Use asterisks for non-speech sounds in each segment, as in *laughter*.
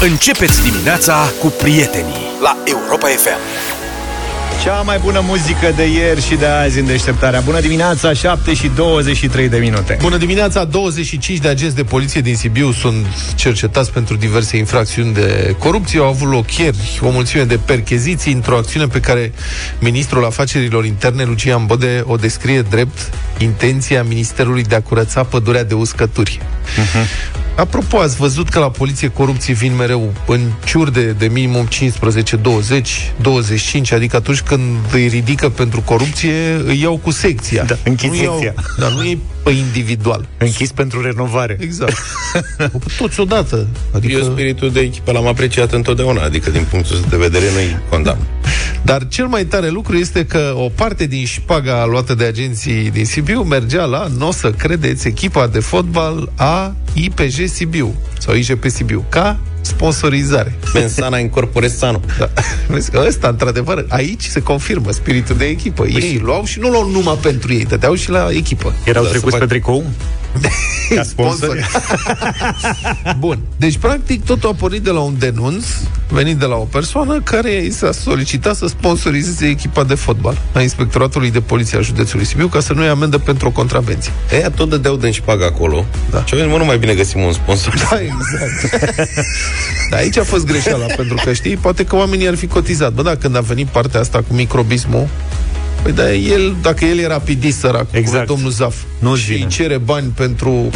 Începeți dimineața cu prietenii la Europa FM. Cea mai bună muzică de ieri și de azi în deșteptarea. Bună dimineața, 7 și 23 de minute. Bună dimineața, 25 de agenți de poliție din Sibiu sunt cercetați pentru diverse infracțiuni de corupție. Au avut loc ieri o mulțime de percheziții într-o acțiune pe care ministrul afacerilor interne, Lucian Bode, o descrie drept intenția Ministerului de a curăța pădurea de uscături. Uh-huh. Apropo, ați văzut că la poliție corupție vin mereu în ciurde de minimum 15, 20, 25, adică atunci când îi ridică pentru corupție, îi iau cu secția. Da, închid nu secția. Iau, dar nu e pe individual. Închis pentru renovare. Exact. *laughs* Toți odată. Adică... Eu spiritul de echipă l-am apreciat întotdeauna, adică din punctul de vedere nu-i condamn. Dar cel mai tare lucru este că o parte din șpaga luată de agenții din Sibiu mergea la, nu o să credeți, echipa de fotbal a IPJ Sibiu sau IGP Sibiu, ca sponsorizare. Mensana incorpore sano. Da. *laughs* Vezi că ăsta, într-adevăr, aici se confirmă spiritul de echipă. Păi ei luau și nu luau numai pentru ei, dădeau și la echipă. Erau Da, trecuți să pe fac- tricou? *laughs* Ca sponsor. *laughs* Bun. Deci, practic, totul a pornit de la un denunț venit de la o persoană care i s-a solicitat să sponsorizeze echipa de fotbal a Inspectoratului de Poliție a județului Sibiu ca să nu-i amendă pentru o contravenție. Ea tot dădeau din șpag acolo. Da. Și au zis, mă, nu mai bine găsim un sponsor. Da, exact. Dar aici a fost greșeala, *laughs* pentru că știi, poate că oamenii ar fi cotizat. Bă, da, când a venit partea asta cu microbismul, Păi da, el, dacă el e rapidist sărac, Exact. cu domnul Zaf, Nu-ți și vine. îi cere bani pentru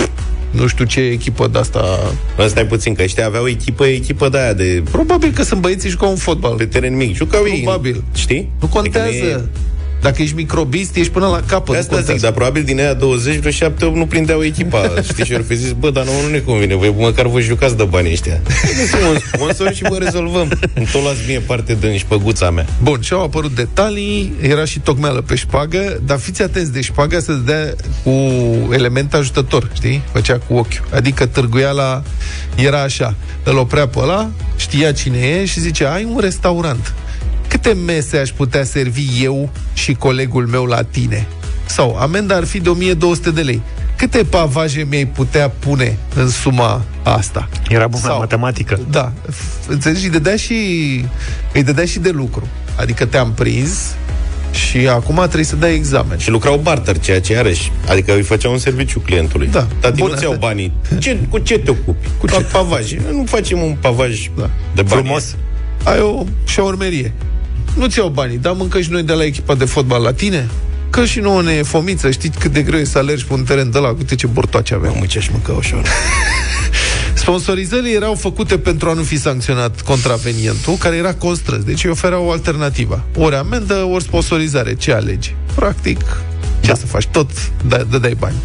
nu știu ce echipă de asta. Bă, Stai puțin, că ăștia aveau echipă, echipă de aia de Probabil că sunt băieții și ca un fotbal. pe teren mic. Jucau ei. Probabil. Știi? Nu contează. Adică nu Dacă ești microbist, ești până la capăt. E... nu Asta contează. zic, dar probabil din aia 20, vreo 7 8 nu prindeau echipa. *laughs* Știi, și au fi zis, bă, dar nu, nu ne convine, voi măcar vă jucați de banii ăștia. Găsim un *laughs* sponsor și vă rezolvăm. Tot las mie parte din șpăguța mea. Bun, și au apărut detalii, era și tocmeală pe șpagă, dar fiți atenți, de șpaga se dădea cu element ajutător, știi? Făcea cu ochiul. Adică târguiala era așa, îl oprea pe ăla, știa cine e și zicea, ai un restaurant. Câte mese aș putea servi eu și colegul meu la tine? Sau amenda ar fi de 1200 de lei. Câte pavaje mi-ai putea pune în suma asta? Era bun la Sau- matematică. Da, f- înțelegi, îi dădea și, îi dădea și de lucru. Adică te-am prins și acum trebuie să dai examen. Și lucrau barter, ceea ce iarăși, adică îi făceau un serviciu clientului. Da. Dar Bun, nu-ți iau asta- banii. Ce, cu ce te ocupi? Cu ce? pavaje. Nu facem un pavaj Da. de bani. Frumos. Ai o șaurmerie. Nu-ți iau banii, dar mâncă și noi de la echipa de fotbal la tine? Că și nouă ne e fomiță, știi cât de greu e să alergi pe un teren de la, uite ce bortoace avem. Mamă, ce aș mânca ușor. *laughs* Sponsorizările erau făcute pentru a nu fi sancționat contravenientul, care era constrâns. Deci îi ofereau o alternativă. Ori amendă, ori sponsorizare. Ce alegi? Practic, ce da. să faci? Tot da, dai bani.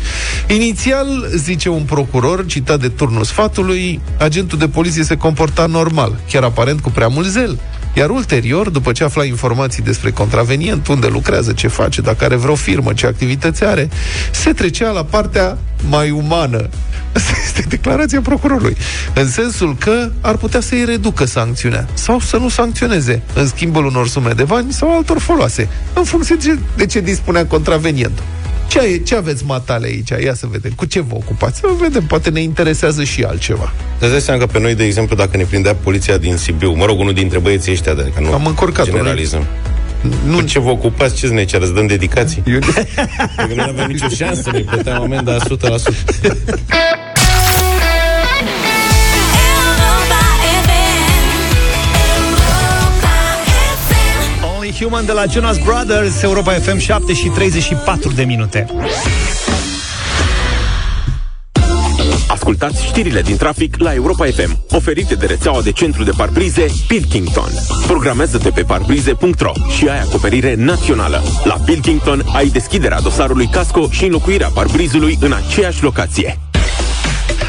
Inițial, zice un procuror, citat de turnul sfatului, agentul de poliție se comporta normal, chiar aparent cu prea mult zel. Iar ulterior, după ce afla informații despre contravenient, unde lucrează, ce face, dacă are vreo firmă, ce activități are, se trecea la partea mai umană. Asta *laughs* este declarația procurorului. În sensul că ar putea să-i reducă sancțiunea sau să nu sancționeze în schimbul unor sume de bani sau altor foloase, în funcție de, de ce dispunea contravenientul. Ce, ai- ce aveți matale aici? Ia să vedem. Cu ce vă ocupați? Să vedem, poate ne interesează și altceva. Îți dai seama că pe noi, de exemplu, dacă ne prindea poliția din Sibiu, mă rog, unul dintre băieții ăștia, de, că nu Am încurcat-o, generalizăm. Nu, Cu ce vă ocupați? Ce ne cer? Să dăm dedicații? eu, Pentru că nu aveam nicio șansă, noi plăteam amenda 100%. *laughs* Human de la Jonas Brothers, Europa FM 7 și 34 de minute. Ascultați știrile din trafic la Europa FM, oferite de rețeaua de centru de parbrize Pilkington. Programează-te pe parbrize.ro și ai acoperire națională. La Pilkington ai deschiderea dosarului casco și înlocuirea parbrizului în aceeași locație.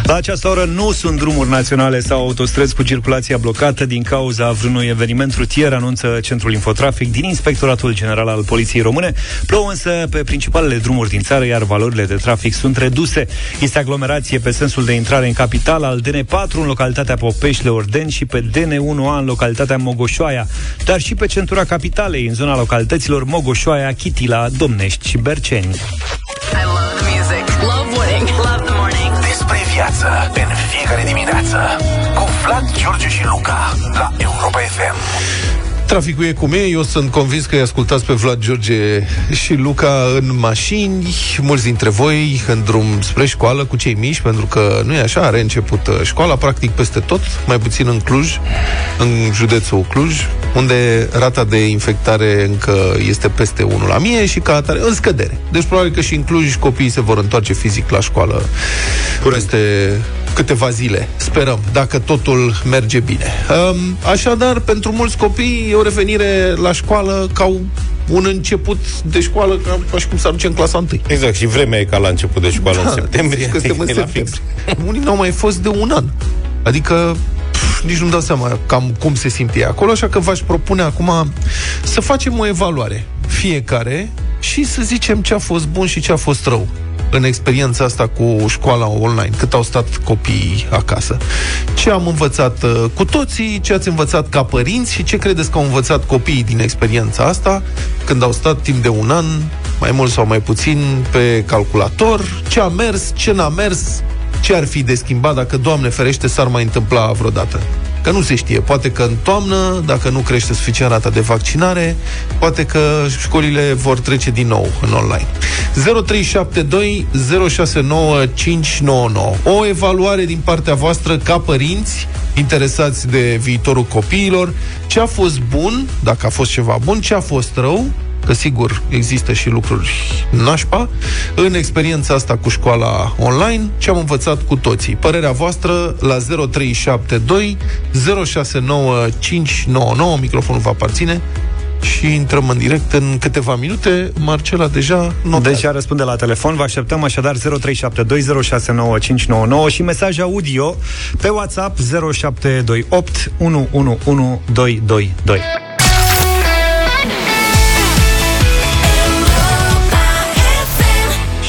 La această oră nu sunt drumuri naționale sau autostrăzi cu circulația blocată din cauza vreunui eveniment rutier, anunță Centrul Infotrafic din Inspectoratul General al Poliției Române. Plouă însă pe principalele drumuri din țară, iar valorile de trafic sunt reduse. Este aglomerație pe sensul de intrare în capital al DN4 în localitatea Popeșle Orden și pe DN1A în localitatea Mogoșoaia, dar și pe centura capitalei, în zona localităților Mogoșoaia, Chitila, Domnești și Berceni. I love viață în fiecare dimineață cu Vlad, George și Luca la Europa FM. Traficul e cum e, eu sunt convins că îi ascultați pe Vlad, George și Luca în mașini, mulți dintre voi în drum spre școală cu cei mici, pentru că nu e așa, are început uh, școala practic peste tot, mai puțin în Cluj, în județul Cluj, unde rata de infectare încă este peste 1 la mie și ca atare în scădere. Deci probabil că și în Cluj copiii se vor întoarce fizic la școală peste câteva zile, sperăm, dacă totul merge bine. Um, Așadar, pentru mulți copii e o revenire la școală ca un început de școală ca, ca și cum să duce în clasa 1. Exact, și vremea e ca la început de școală în septembrie. Că suntem *laughs* în E la septembrie. Unii n-au mai fost de un an. Adică pf, nici nu-mi dau seama cam cum se simte ea acolo, așa că v-aș propune acum să facem o evaluare fiecare și să zicem ce a fost bun și ce a fost rău în experiența asta cu școala online, cât au stat copiii acasă. Ce am învățat uh, cu toții, ce ați învățat ca părinți și ce credeți că au învățat copiii din experiența asta când au stat timp de un an, mai mult sau mai puțin, pe calculator, ce a mers, ce n-a mers, ce ar fi de schimbat dacă, Doamne ferește, s-ar mai întâmpla vreodată. Că nu se știe. Poate că în toamnă, dacă nu crește suficient rata de vaccinare, poate că școlile vor trece din nou în online. 0372 069 599. O evaluare din partea voastră ca părinți interesați de viitorul copiilor. Ce a fost bun, dacă a fost ceva bun, ce a fost rău, că sigur există și lucruri nașpa, în experiența asta cu școala online, ce am învățat cu toții. Părerea voastră la 0372 069599, microfonul va aparține și intrăm în direct în câteva minute. Marcela deja notează. Deci a răspunde la telefon. Vă așteptăm așadar 0372069599 și mesaj audio pe WhatsApp 0728 111222.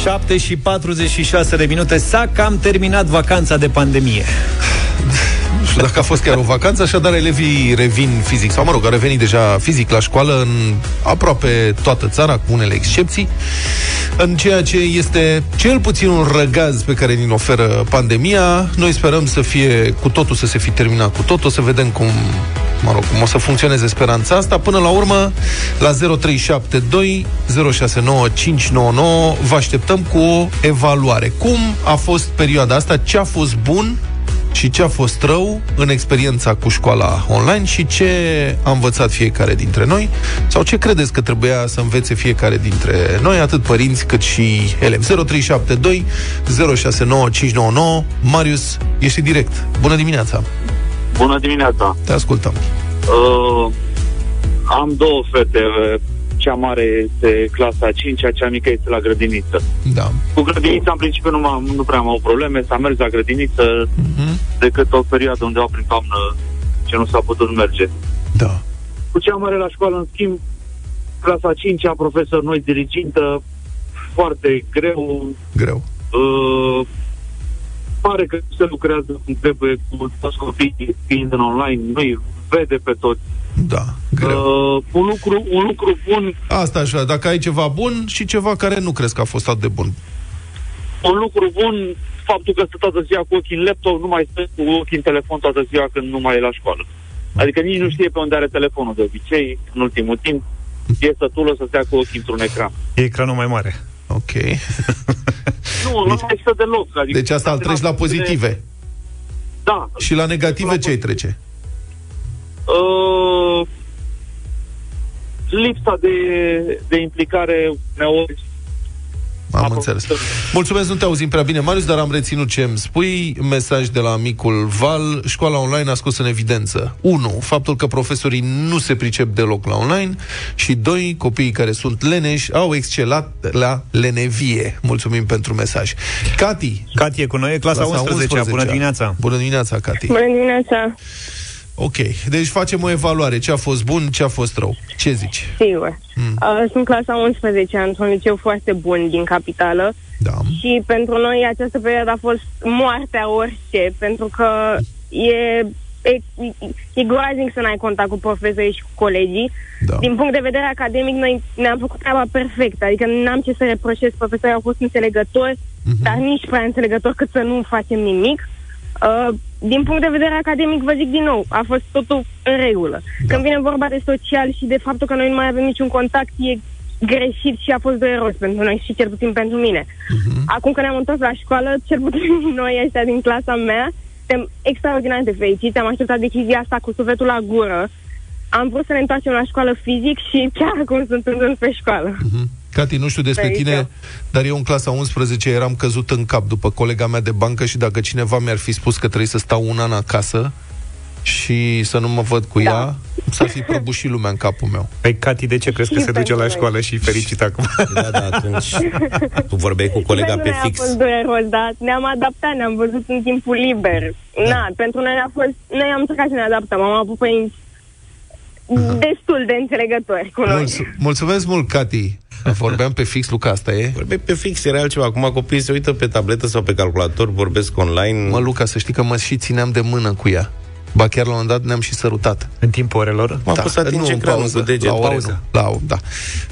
7 și 46 de minute. S-a cam terminat vacanța de pandemie. Nu știu dacă a fost chiar o vacanță, așadar elevii revin fizic, sau mă rog, au revenit deja fizic la școală în aproape toată țara, cu unele excepții, în ceea ce este cel puțin un răgaz pe care ni oferă pandemia. Noi sperăm să fie cu totul, să se fi terminat cu totul, să vedem cum mă rog, cum o să funcționeze speranța asta. Până la urmă, la 0372 069599 vă așteptăm cu o evaluare. Cum a fost perioada asta? Ce a fost bun? Și ce a fost rău în experiența cu școala online și ce a învățat fiecare dintre noi sau ce credeți că trebuia să învețe fiecare dintre noi, atât părinți cât și elevi. 0372 069599 Marius, ești în direct. Bună dimineața! Bună dimineața! Te ascultăm. Uh, am două fete. Cea mare este clasa a 5 cea mică este la grădiniță. Da. Cu grădinița, în principiu, nu, am nu prea am au probleme. S-a mers la grădiniță Mhm. decât o perioadă undeva prin toamnă ce nu s-a putut merge. Da. Cu cea mare la școală, în schimb, clasa a 5 profesor noi dirigintă, foarte greu. Greu. Uh, pare că se lucrează cum trebuie cu toți copiii fiind în online, nu-i vede pe toți. Da, greu. Uh, un, lucru, un lucru bun Asta așa, dacă ai ceva bun și ceva care nu crezi că a fost atât de bun. un lucru bun faptul că stă toată ziua cu ochii în laptop, nu mai stă cu ochii în telefon toată ziua când nu mai e la școală. Adică nici nu știe pe unde are telefonul de obicei, în ultimul timp. E sătulă să stea cu ochii într-un ecran. E ecranul mai mare Ok. *laughs* Nu, nu mai stă deloc. Adică Deci asta îl treci la pozitive. Da. Și la negative ce ai trece? Uh, lipsa de, de implicare uneori Am înțeles. Mulțumesc, nu te auzim prea bine, Marius, dar am reținut ce îmi spui. Mesaj de la micul Val. Școala online a scos în evidență. 1. Faptul că profesorii nu se pricep deloc la online. Și 2. Copiii care sunt leneși au excelat la lenevie. Mulțumim pentru mesaj. Cati. Cati e cu noi, e clasa, clasa 11 Bună dimineața Bună dimineața, Cati. Bună dimineața, Ok, deci facem o evaluare. Ce a fost bun, ce a fost rău. Ce zici? sigur. Mm. Uh, sunt clasa 11 într-un liceu foarte bun din capitală Da. și pentru noi această perioadă a fost moartea orice, pentru că e, e, e groaznic să n-ai contact cu profesorii și cu colegii. Da. Din punct de vedere academic, noi ne-am făcut treaba perfect, adică n-am ce să reproșez, profesorii au fost înțelegători, Mhm. dar nici prea înțelegători cât să nu facem nimic. Uh, din punct de vedere academic, vă zic din nou, a fost totul în regulă. Da. Când vine vorba de social și de faptul că noi nu mai avem niciun contact, e greșit și a fost dureros pentru noi și cel puțin pentru mine. Uh-huh. Acum că ne-am întors la școală, cel puțin *laughs* noi ăștia din clasa mea, suntem extraordinar de fericiți, am așteptat decizia asta cu sufletul la gură. Am vrut să ne întoarcem la școală fizic și chiar acum sunt în pe școală. Uh-huh. Cati, nu știu despre Aici. tine, dar eu în clasa 11 eram căzut în cap după colega mea de bancă și dacă cineva mi-ar fi spus că trebuie să stau un an acasă și să nu mă văd cu Da. ea, s-ar fi prăbușit lumea în capul meu. Păi, Cati, de ce crezi că Și se duce pentru la noi. școală și e fericit acum? Da, da, atunci tu vorbeai cu colega pentru pe noi fix. a fost dureros, dar ne-am adaptat, ne-am văzut în timpul liber. Na, pentru noi a fost... Noi am încercat să ne adaptăm, am avut părinți destul de înțelegători cu noi. Mulț- mulțumesc mult, Cati. Vorbeam pe fix, Luca, asta e? Vorbeai pe fix, era altceva. Acum copiii se uită pe tabletă sau pe calculator, vorbesc online. Mă, Luca, să știi că mă și țineam de mână cu ea. Ba chiar la un moment dat ne-am și sărutat. în timpul orelor? M-am pus să atinge nu, în ecranul pauză, cu deget. La ore, Pauză. nu. La, da.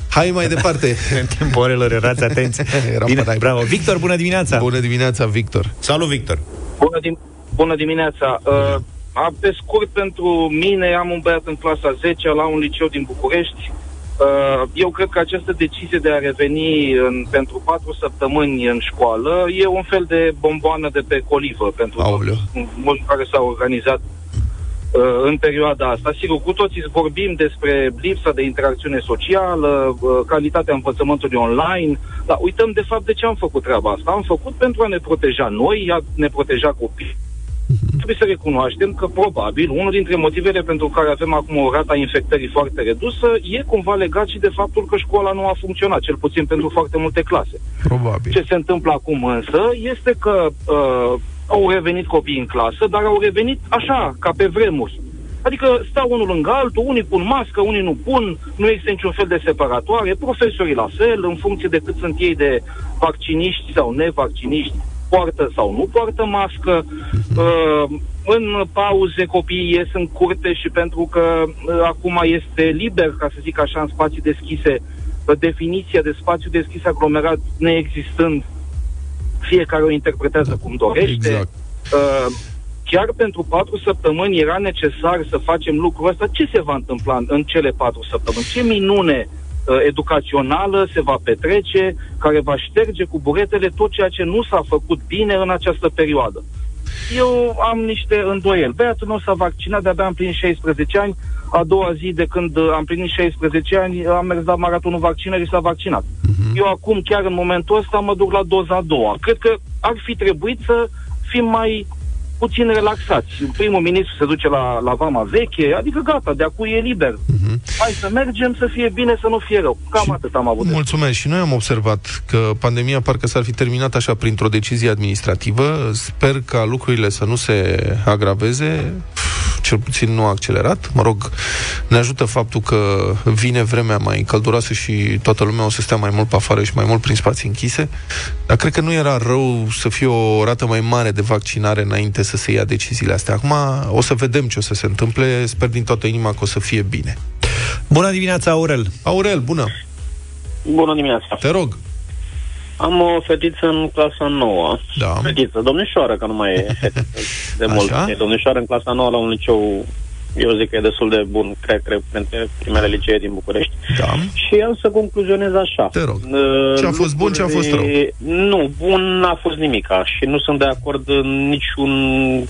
Hai mai departe. *laughs* În timpul orelor erați atenți. *laughs* Eram Bine, pe naiba. bravo. Victor, bună dimineața! Bună dimineața, Victor. Salut, Victor! Bună, dim- bună dimineața! Uh, am pe scurt pentru mine, am un băiat în clasa 10 la un liceu din București. Uh, eu cred că această decizie de a reveni în, pentru patru săptămâni în școală e un fel de bomboană de pe colivă pentru Aoleu. toți mulți care s-au organizat uh, în perioada asta. Sigur, cu toții vorbim despre lipsa de interacțiune socială, uh, calitatea învățământului online, dar uităm de fapt de ce am făcut treaba asta. Am făcut pentru a ne proteja noi, a ne proteja copiii. Trebuie să recunoaștem că probabil unul dintre motivele pentru care avem acum o rată a infectării foarte redusă e cumva legat și de faptul că școala nu a funcționat, cel puțin pentru foarte multe clase. Probabil. Ce se întâmplă acum însă este că uh, au revenit copiii în clasă, dar au revenit așa, ca pe vremuri. Adică stau unul lângă altul, unii pun mască, unii nu pun, nu există niciun fel de separatoare, profesorii la fel, în funcție de cât sunt ei de vacciniști sau nevacciniști, poartă sau nu poartă mască. Uh, în pauze copiii ies în curte și pentru că uh, acum este liber, ca să zic așa, în spații deschise, uh, definiția de spațiu deschis aglomerat neexistând, fiecare o interpretează cum dorește. Exact. Uh, chiar pentru patru săptămâni era necesar să facem lucrul ăsta. Ce se va întâmpla în, în cele patru săptămâni? Ce minune uh, educațională se va petrece care va șterge cu buretele tot ceea ce nu s-a făcut bine în această perioadă? Eu am niște îndoieli. Băiatul meu s-a vaccinat, de-abia am plinit 16 ani. A doua zi de când uh, am plinit 16 ani, am mers la maratonul vaccinării și s-a vaccinat. Uh-huh. Eu acum, chiar în momentul ăsta, mă duc la doza a doua. Cred că ar fi trebuit să fim mai puțin relaxați. Primul ministru se duce la, la vama veche, adică gata, de acum e liber. Uh-huh. Hai să mergem, să fie bine, să nu fie rău. Cam Și atât am avut. de Mulțumesc. Și noi am observat că pandemia parcă s-ar fi terminat așa printr-o decizie administrativă. Sper ca lucrurile să nu se agraveze, cel puțin nu a accelerat. Mă rog, ne ajută faptul că vine vremea mai călduroasă și toată lumea o să stea mai mult pe afară și mai mult prin spații închise. Dar cred că nu era rău să fie o rată mai mare de vaccinare înainte să se ia deciziile astea. Acum o să vedem ce o să se întâmple. Sper din toată inima că o să fie bine. Bună dimineața, Aurel! Aurel, bună! Bună dimineața. Te rog! Am o fetiță în clasa 9. Da. Fetiță, domnișoară, că nu mai e *laughs* fetiță de mult. Așa. E domnișoară în clasa 9 la un liceu, eu zic că e destul de bun, cred, cred, printre primele licee din București. Da. Și am să concluzionez așa. Te rog. Uh, Ce a fost bun, ce a fost rău? lucruri- Nu, bun n-a fost nimica și nu sunt de acord în niciun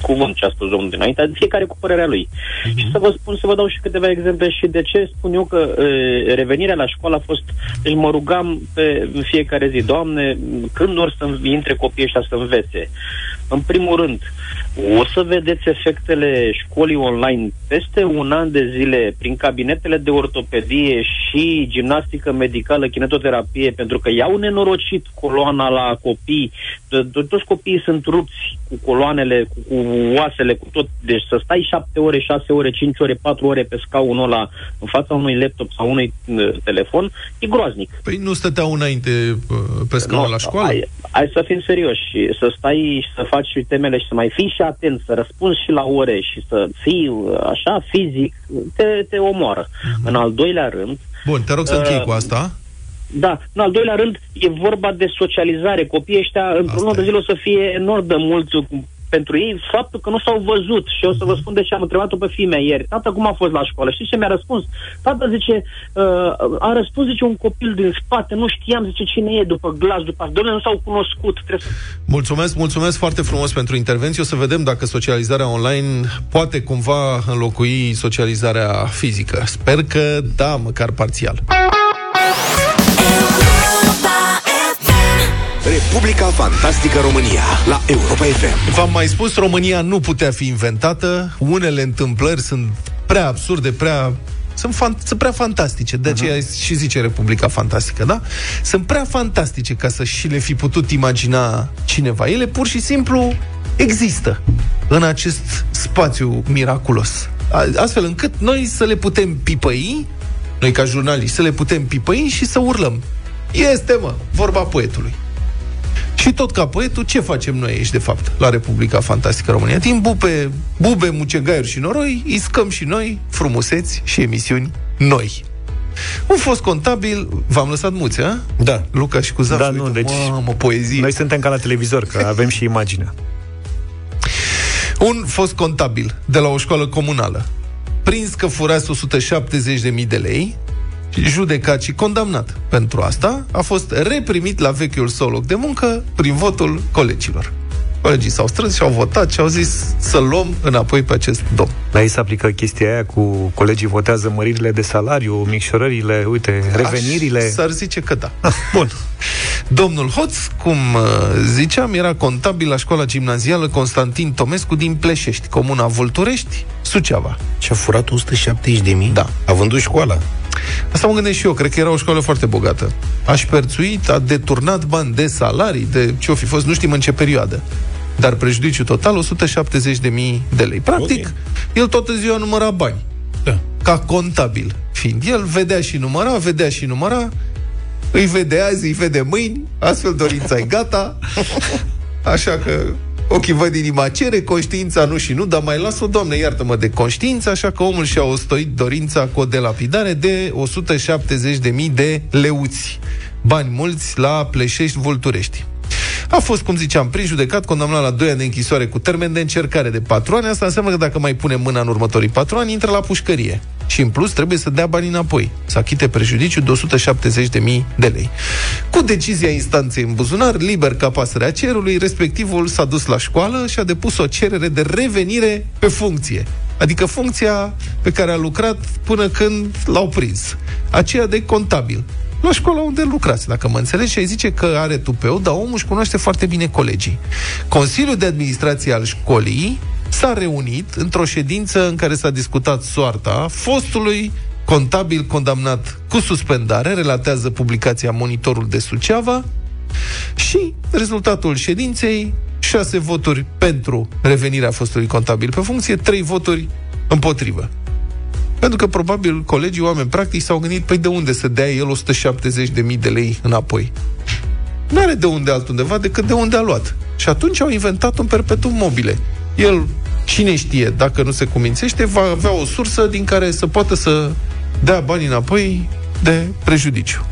cuvânt ce a spus domnul dinainte, fiecare cu părerea lui. Mhm. Și să vă spun, să vă dau și câteva exemple și de ce spun eu că uh, revenirea la școală a fost, deci mă rugam pe în fiecare zi, Doamne, când or să intre copiii ăștia să învețe? În primul rând, o să vedeți efectele școlii online peste un an de zile prin cabinetele de ortopedie și gimnastică medicală, kinetoterapie, pentru că i-au nenorocit coloana la copii. To- to- Toți copiii sunt rupți cu coloanele, cu, cu oasele, cu tot. Deci să stai șapte ore, șase ore, cinci ore, patru ore pe scaunul ăla în fața unui laptop sau unui uh, telefon, e groaznic. Păi nu stăteau înainte uh, pe scaun Nu, la școală? Hai, hai să fim serioși și să stai și să faci și temele și să mai fii și atent, să răspunzi și la ore și să fii uh, așa fizic, te, te omoară. Mhm. În al doilea rând, Bun, te rog să închei Uh, cu asta. da, în al doilea rând, e vorba de socializare. Copiii ăștia, într-un Asta mod de e. zile, o să fie enorm de mulți pentru ei faptul că nu s-au văzut. Și o să vă spun de ce am întrebat-o pe fimea ieri. Tata, cum a fost la școală? Știți ce mi-a răspuns? Tata zice, uh, a răspuns, zice, un copil din spate, nu știam, zice, cine e după glas, după... Dom'le, nu s-au cunoscut. Trebuie să... Mulțumesc, mulțumesc foarte frumos pentru intervenție. O să vedem dacă socializarea online poate cumva înlocui socializarea fizică. Sper că da, măcar parțial. Republica Fantastică România la Europa FM. V-am mai spus, România nu putea fi inventată. Unele întâmplări sunt prea absurde, prea sunt, fan, sunt prea fantastice, de aceea uh-huh. și zice Republica Fantastică, da? Sunt prea fantastice ca să și le fi putut imagina cineva. Ele pur și simplu există în acest spațiu miraculos. A- Astfel încât noi să le putem pipăi, noi ca jurnaliști, să le putem pipăi și să urlăm. Este, mă, vorba poetului. Și tot ca poetul, ce facem noi aici, de fapt, la Republica Fantastică România? Din bube, bube, mucegaiuri și noroi, iscăm și noi frumuseți și emisiuni noi. Un fost contabil, v-am lăsat muți, a? Da. Luca și cu Zaf, Da, uite, nu, deci Mamă, poezie. Noi suntem ca la televizor, că avem și imaginea. Un fost contabil de la o școală comunală, prins că furase 170.000 de lei, judecat și condamnat pentru asta, a fost reprimit la vechiul său loc de muncă prin votul colegilor. Colegii s-au strâns și au votat și au zis să luăm înapoi pe acest domn. La ei se aplică chestia aia cu colegii votează măririle de salariu, micșorările, uite, revenirile. Aș, s-ar zice că da. Bun. Domnul Hoț, cum uh, ziceam, era contabil la școala gimnazială Constantin Tomescu din Pleșești, comuna Vulturești, Suceava. Și a furat 170 de mii? Da. A vândut școala. Asta mă gândesc și eu, cred că era o școală foarte bogată. Aș șperțuit, a deturnat bani de salarii, de ce o fi fost, nu știm în ce perioadă. Dar prejudiciu total 170 de mii de lei. Practic, Ok. el toată ziua număra bani. Da. Ca contabil fiind. El vedea și număra, vedea și număra, îi vede azi, îi vede mâini, astfel dorința e gata. *laughs* Așa că ochii văd inima cere, conștiința nu și nu, dar mai las-o, Doamne, iartă-mă de conștiință, așa că omul și-a ostoit dorința cu o delapidare de 170.000 de leuți. Bani mulți la Pleșești Vulturești. A fost, cum ziceam, prin judecat, condamnat la 2 ani de închisoare cu termen de încercare de 4 ani. Asta înseamnă că dacă mai pune mâna în următorii 4 ani, intră la pușcărie. Și în plus trebuie să dea banii înapoi, să achite prejudiciu de 170.000 de lei. Cu decizia instanței în buzunar, liber ca pasărea cerului, respectivul s-a dus la școală și a depus o cerere de revenire pe funcție. Adică funcția pe care a lucrat până când l-au prins. Aceea de contabil la școala unde lucrați, dacă mă înțelegi, și ai zice că are tupeu, dar omul își cunoaște foarte bine colegii. Consiliul de administrație al școlii s-a reunit într-o ședință în care s-a discutat soarta fostului contabil condamnat cu suspendare, relatează publicația Monitorul de Suceava, și rezultatul ședinței, șase voturi pentru revenirea fostului contabil pe funcție, trei voturi împotrivă. Pentru că probabil colegii oameni practici s-au gândit, păi de unde să dea el 170.000 de lei înapoi? Nu are de unde altundeva decât de unde a luat. Și atunci au inventat un perpetuum mobile. El, cine știe, dacă nu se cumințește, va avea o sursă din care să poată să dea bani înapoi de prejudiciu.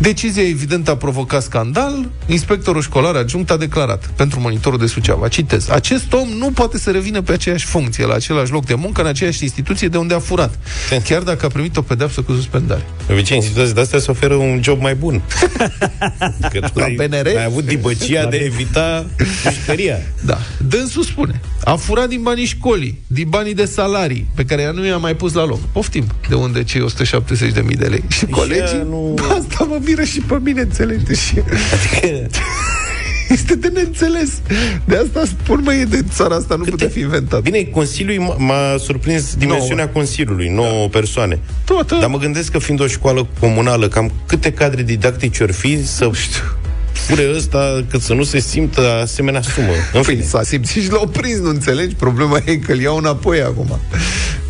Decizia evident a provocat scandal. Inspectorul școlar adjunct a declarat pentru monitorul de Suceava, citez, acest om nu poate să revină pe aceeași funcție, la același loc de muncă, în aceeași instituție de unde a furat, chiar dacă a primit o pedeapsă cu suspendare. De obicei, în situații de astea se oferă un job mai bun. *laughs* Că tu La ai, BNR? ai avut dibăcia de a evita pușcăria. Da. Dânsul spune, a furat din banii școlii, din banii de salarii, pe care ea nu i-a mai pus la loc. Poftim, de unde cei 170.000 de lei. Și *laughs* colegii, ea nu- *laughs* asta mă miră și pe mine, înțelege și... Adică, *laughs* Este de neînțeles. De asta spun, mă, e de țara asta, nu putea fi inventat. bine, Consiliul m- m-a surprins dimensiunea Consiliului, 9 persoane. Toată. Dar mă gândesc că fiind o școală comunală, cam câte cadre didactice ori fi să fure ăsta cât să nu se simtă asemenea sumă. În Păi fine. s-a simțit și l-au prins, nu înțelegi? Problema e că îl iau înapoi acum.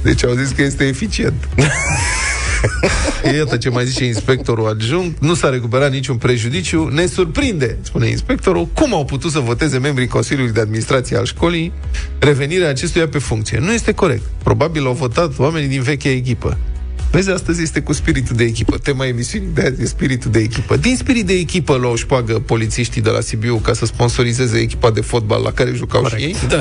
Deci au zis că este eficient. *laughs* Iată ce mai zice inspectorul adjunct. Nu s-a recuperat niciun prejudiciu. Ne surprinde, spune inspectorul, cum au putut să voteze membrii Consiliului de Administrație al școlii revenirea acestuia pe funcție. Nu este corect. Probabil au votat oamenii din vechea echipă. Vezi, astăzi este cu spiritul de echipă. Tema emisiunii de azi e spiritul de echipă. Din spirit de echipă luau șpagă polițiștii de la Sibiu ca să sponsorizeze echipa de fotbal la care jucau Corect. și ei. Da.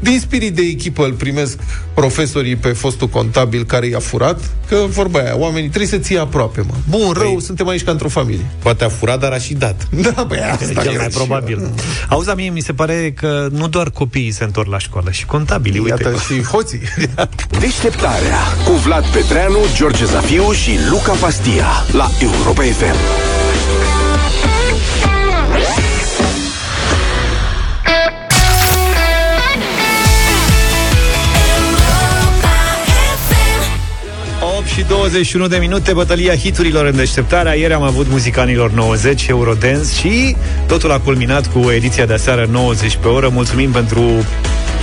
Din spirit de echipă îl primesc profesorii pe fostul contabil care i-a furat, că vorba aia, oamenii trebuie să ții aproape, mă. Bun, rău, Păi- suntem aici ca într-o familie. Poate a furat, dar a și dat. Da, băi, asta Cel e mai și- probabil. Auzi, mie mi se pare că nu doar copiii se întorc la școală, și contabilii, uite. Iată și hoții. Deșteptarea cu Vlad Petreanu, George Zafiu și Luca Pastia la Europa FM. FM. 8 și 21 de minute, bătălia hiturilor în deșteptarea. Ieri am avut muzica anilor 90, Eurodance și totul a culminat cu ediția de aseară 90 pe oră. Mulțumim pentru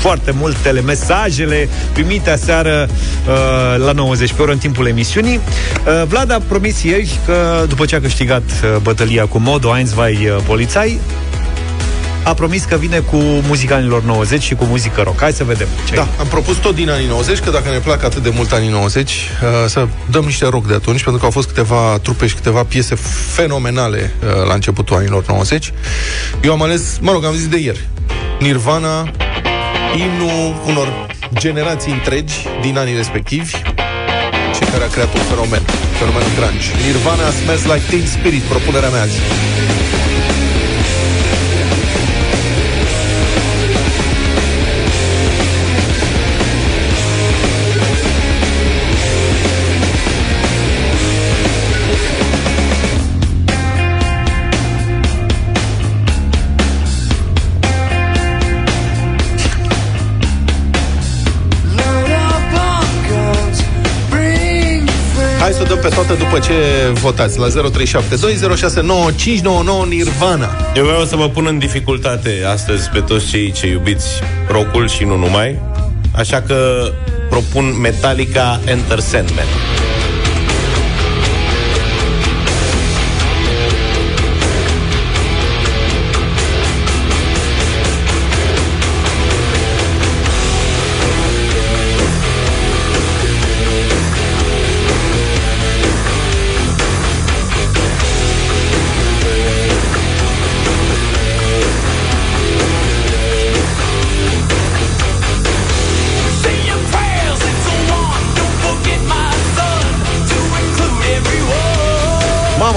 foarte multele mesajele primite aseară uh, la 90 pe oră în timpul emisiunii. Uh, Vlad a promis ieri că după ce a câștigat uh, bătălia cu Modo, Eins, vai, uh, Polițai, a promis că vine cu muzica anilor 90 și cu muzică rock. Hai să vedem. Ce Da, am propus tot din anii 90, că dacă ne plac atât de mult anii 90, uh, să dăm niște rock de atunci, pentru că au fost câteva trupe și câteva piese fenomenale uh, la începutul anilor 90. Eu am ales, mă rog, am zis de ieri, Nirvana, imnul unor generații întregi din anii respectivi, și care a creat un fenomen, fenomenul grunge. Nirvana Smells Like Teen Spirit, propunerea mea azi. Pe toată după ce votați la 0372069599 Nirvana. Eu vreau să vă pun în dificultate astăzi pe toți cei ce iubiți rockul și nu numai. Așa că propun Metallica Enter Sandman.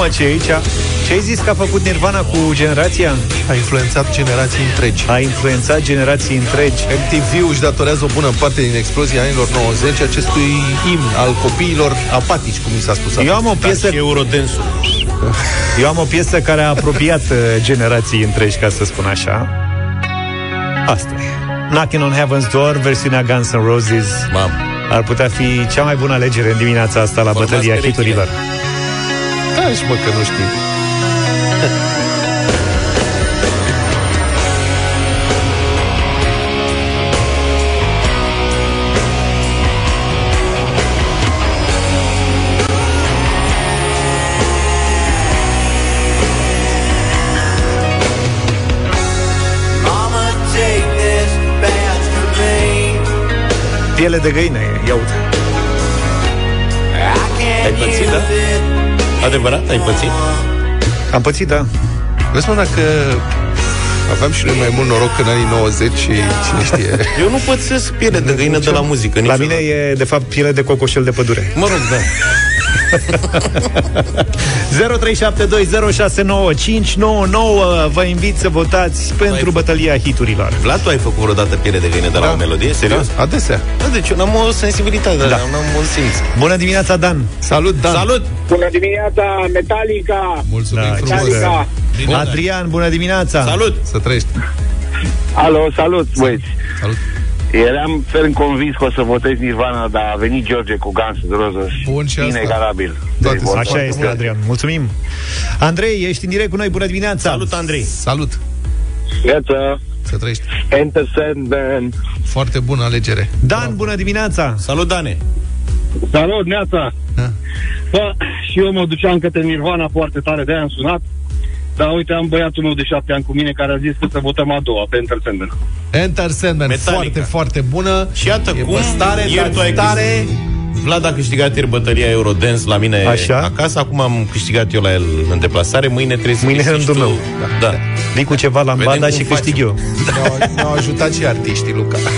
Mamă, ce e aici? Ce ai zis că a făcut Nirvana cu generația? A influențat generații întregi. A influențat generații întregi. MTV își datorează o bună parte din explozia anilor 90 acestui imn al copiilor apatici, cum mi s-a spus. Eu am o piesă, Dar și Eurodensul. eu am o piesă care a apropiat uh, generații întregi, ca să spun așa. Asta e. Knocking on Heaven's Door, versiunea Guns N' Roses. Mam. Ar putea fi cea mai bună alegere în dimineața asta la Formați bătălia perechile. hiturilor. Da, și mă că nu știu. Piele de găină e, ia uite. Ai pățit, da? Adevărat? Ai pățit? Am pățit, da. Vezi, mă, dacă aveam și noi mai mult noroc în anii 90 și cine știe... *laughs* Eu nu pățesc piele de găină de la muzică. La niciodată. mine e, de fapt, piele de cocoșel de pădure. Mă rog, da. *laughs* 0372069599 Vă invit să votați pentru bătălia hiturilor. Vlad, tu ai făcut vreodată piele de găină de la Da. o melodie? Serios? Da, adesea. Da, deci eu n-am o sensibilitate, da. n-am un simț. Bună dimineața, Dan! Salut, Dan! Salut! Bună dimineața, Metallica! Mulțumim Da, frumos! ce Metallica! Adrian, bună dimineața! Salut! Să trăiești! Alo, salut, băieți! Salut! Eram ferm convins că o să votez Nirvana, dar a venit George cu Guns N' Roses. Bun și asta. Inegalabil. Toate Deci, sunt vot. Așa Foarte este, bun. Adrian. Mulțumim! Andrei, ești în direct cu noi. Bună dimineața! Salut, Andrei! Salut! Iată, Să trăiești! Enter Sandman. Foarte bună alegere! Dan, bună dimineața! Salut, Dane! Salut, Neața! Da. Bă, și eu mă duceam către Nirvana foarte tare, de-aia am sunat. Dar uite, am băiatul meu de șapte ani cu mine care a zis că să votăm a doua pe Enter Sandman. Enter Sandman, Metallica. foarte, foarte bună. Și iată e cum pe stare, ieri tu ai dar tare. Vlad a câștigat ieri bătălia Eurodance la mine Așa. acasă, acum am câștigat eu la el în deplasare, mâine trebuie să Mâine câștigi rândul tu. meu. Da. Vii cu ceva la Vedem banda cum și facem. câștig eu. Ne-au, ne-au ajutat și artiștii, Luca. *laughs*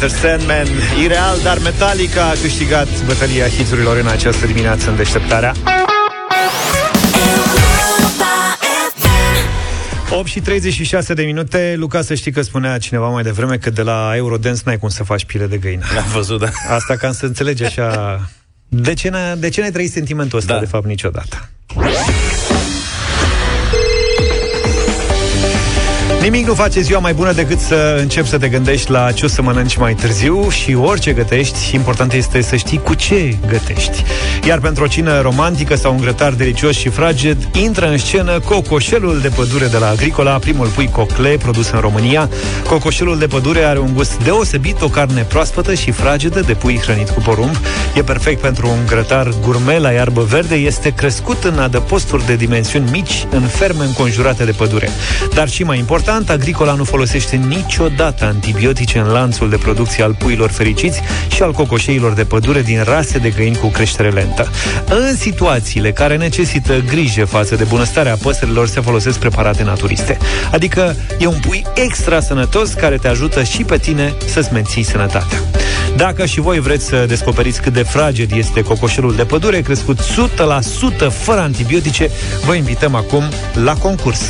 And the Sandman, ireal, dar Metallica a câștigat bătălia hiturilor în această dimineață în deșteptarea. 8 și 36 de minute Luca, să știi că spunea cineva mai devreme Că de la Eurodance n-ai cum să faci pile de găină Am văzut, da. Asta ca să înțelegi așa De ce, n-a, de ce n-ai trăit sentimentul ăsta Da. de fapt niciodată? Nimic nu face ziua mai bună decât să începi să te gândești la ce o să mănânci mai târziu și orice gătești, important este să știi cu ce gătești. Iar pentru o cină romantică sau un grătar delicios și fraged, intră în scenă cocoșelul de pădure de la Agricola, primul pui cocle produs în România. Cocoșelul de pădure are un gust deosebit, o carne proaspătă și fragedă de pui hrănit cu porumb. E perfect pentru un grătar gourmet la iarbă verde, este crescut în adăposturi de dimensiuni mici, în ferme înconjurate de pădure. Dar și mai important, Agricola nu folosește niciodată antibiotice în lanțul de producție al puilor fericiți și al cocoșeilor de pădure din rase de găini cu creștere lentă. În situațiile care necesită grijă față de bunăstarea păsărilor se folosesc preparate naturiste. Adică e un pui extra sănătos care te ajută și pe tine să-ți menții sănătatea. Dacă și voi vreți să descoperiți cât de fraged este cocoșelul de pădure crescut 100% fără antibiotice, vă invităm acum la concurs.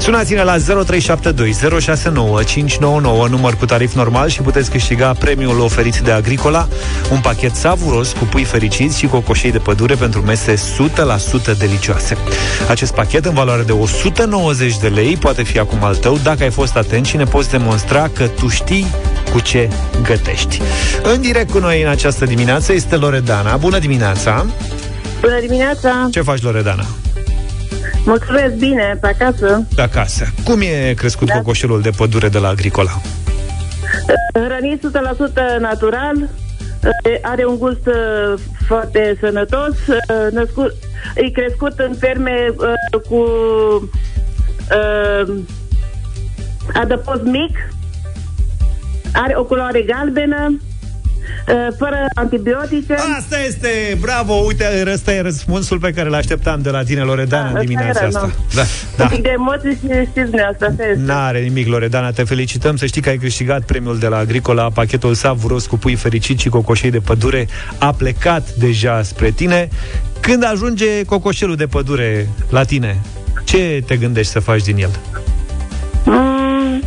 Sunați-ne la 0372 069 599 număr cu tarif normal și puteți câștiga premiul oferit de Agricola, un pachet savuros cu pui fericiți și cocoșei de pădure pentru mese 100% delicioase. Acest pachet în valoare de 190 de lei poate fi acum al tău dacă ai fost atent și ne poți demonstra că tu știi cu ce gătești. În direct cu noi în această dimineață este Loredana. Bună dimineața! Bună dimineața! Ce faci, Loredana? Mulțumesc bine, pe acasă. De acasă. Cum e crescut da. cocoșelul de pădure de la Agricola? Hrănit 100% natural, are un gust uh, foarte sănătos, uh, născut, e crescut în ferme uh, cu uh, adăpost mic, are o culoare galbenă, uh, fără antibiotice. Asta este, bravo, uite, ăsta e răspunsul pe care l-așteptam de la tine, Loredana, în Asta dimineața era, asta. nu. Da, Un da. pic de emoții și știți dumneavoastră, asta este. N-are nimic, Loredana, te felicităm Să știi că ai câștigat premiul de la Agricola Pachetul savuros cu pui fericit și cocoșei de pădure A plecat deja spre tine Când ajunge cocoșelul de pădure la tine Ce te gândești să faci din el? Mm,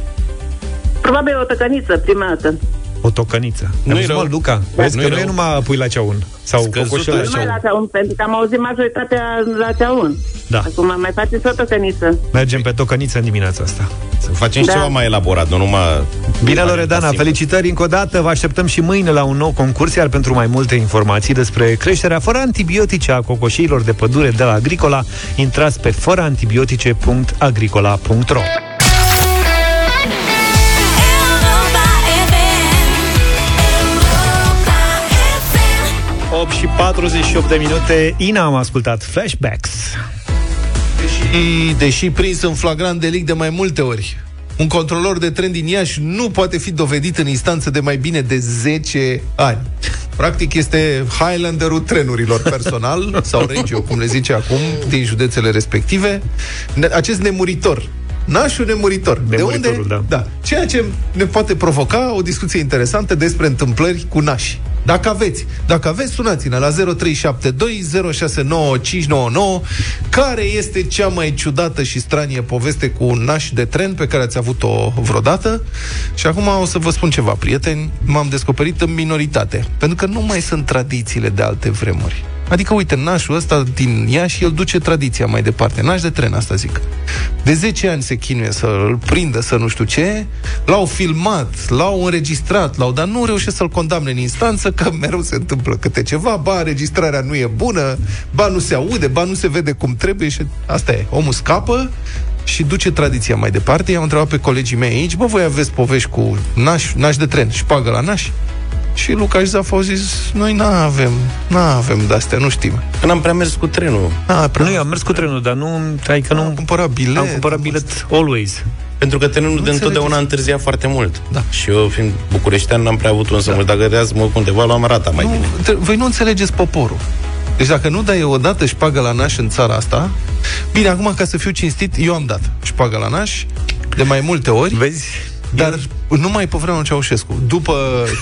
probabil o tăcăniță prima dată. O tocăniță Nu-i Auzi, rău. mă, Luca, vezi Nu-i că nu rău. e numai pui la ceaun Sau Scăzută. cocoșel la Nu mai ceaun la ceaun, pentru că am auzit majoritatea la ceaun. Da. Acum mai faceți o tăcăniță. Mergem pe tocăniță în dimineața asta Să facem și Da. ceva mai elaborat, nu numai... Bine, numai Loredana, simplu. felicitări încă o dată. Vă așteptăm și mâine la un nou concurs, iar pentru mai multe informații despre creșterea fără antibiotice a cocoșeilor de pădure de la Agricola, intrați pe fărăantibiotice.agricola.ro și 48 de minute, Ina am ascultat Flashbacks. Și, deși prins în flagrant delict de mai multe ori, un controlor de tren din Iași nu poate fi dovedit în instanță de mai bine de 10 ani. Practic este Highlanderul trenurilor personal, *laughs* sau regio, cum le zice acum, din județele respective. Ne- Acest nemuritor, nașul nemuritor. De Nemuritorul, unde? da. da. Ceea ce ne poate provoca o discuție interesantă despre întâmplări cu nași. Dacă aveți, dacă aveți, sunați-ne la 0372069599 care este cea mai ciudată și stranie poveste cu un naș de tren pe care ați avut-o vreodată. Și acum o să vă spun ceva, prieteni, m-am descoperit în minoritate, pentru că nu mai sunt tradițiile de alte vremuri. Adică, uite, nașul ăsta din Iași, el duce tradiția mai departe. Naș de tren, asta zic. De 10 ani se chinuie să-l prindă, să nu știu ce, l-au filmat, l-au înregistrat, l-au, dar nu reușesc să-l condamne în instanță, că *laughs* mereu se întâmplă câte ceva, ba, înregistrarea nu e bună, ba, nu se aude, ba, nu se vede cum trebuie și asta e. Omul scapă și duce tradiția mai departe. I-am întrebat pe colegii mei aici, bă, voi aveți povești cu naș, naș de tren, șpagă la naș? Și Luca și Zaf au zis, noi n-avem, n-avem de-astea, nu știm. Că n-am prea mers cu trenul. N-a, prea Nu, eu am mers cu trenul, dar nu, adică nu am cumpărat bilet. am cumpărat bilet always. Pentru că trenul de înțelegeți. întotdeauna întârzia foarte mult. Da. Și eu, fiind bucureștean, n-am prea avut un să da. mult. Dacă reaz mă undeva, luam rata mai nu, bine. tre- voi nu înțelegeți poporul. Deci dacă nu dai o dată șpagă la naș în țara asta, bine, acum ca să fiu cinstit, eu am dat șpagă la naș de mai multe ori, Vezi? dar Numai pe vremea lui Ceaușescu. După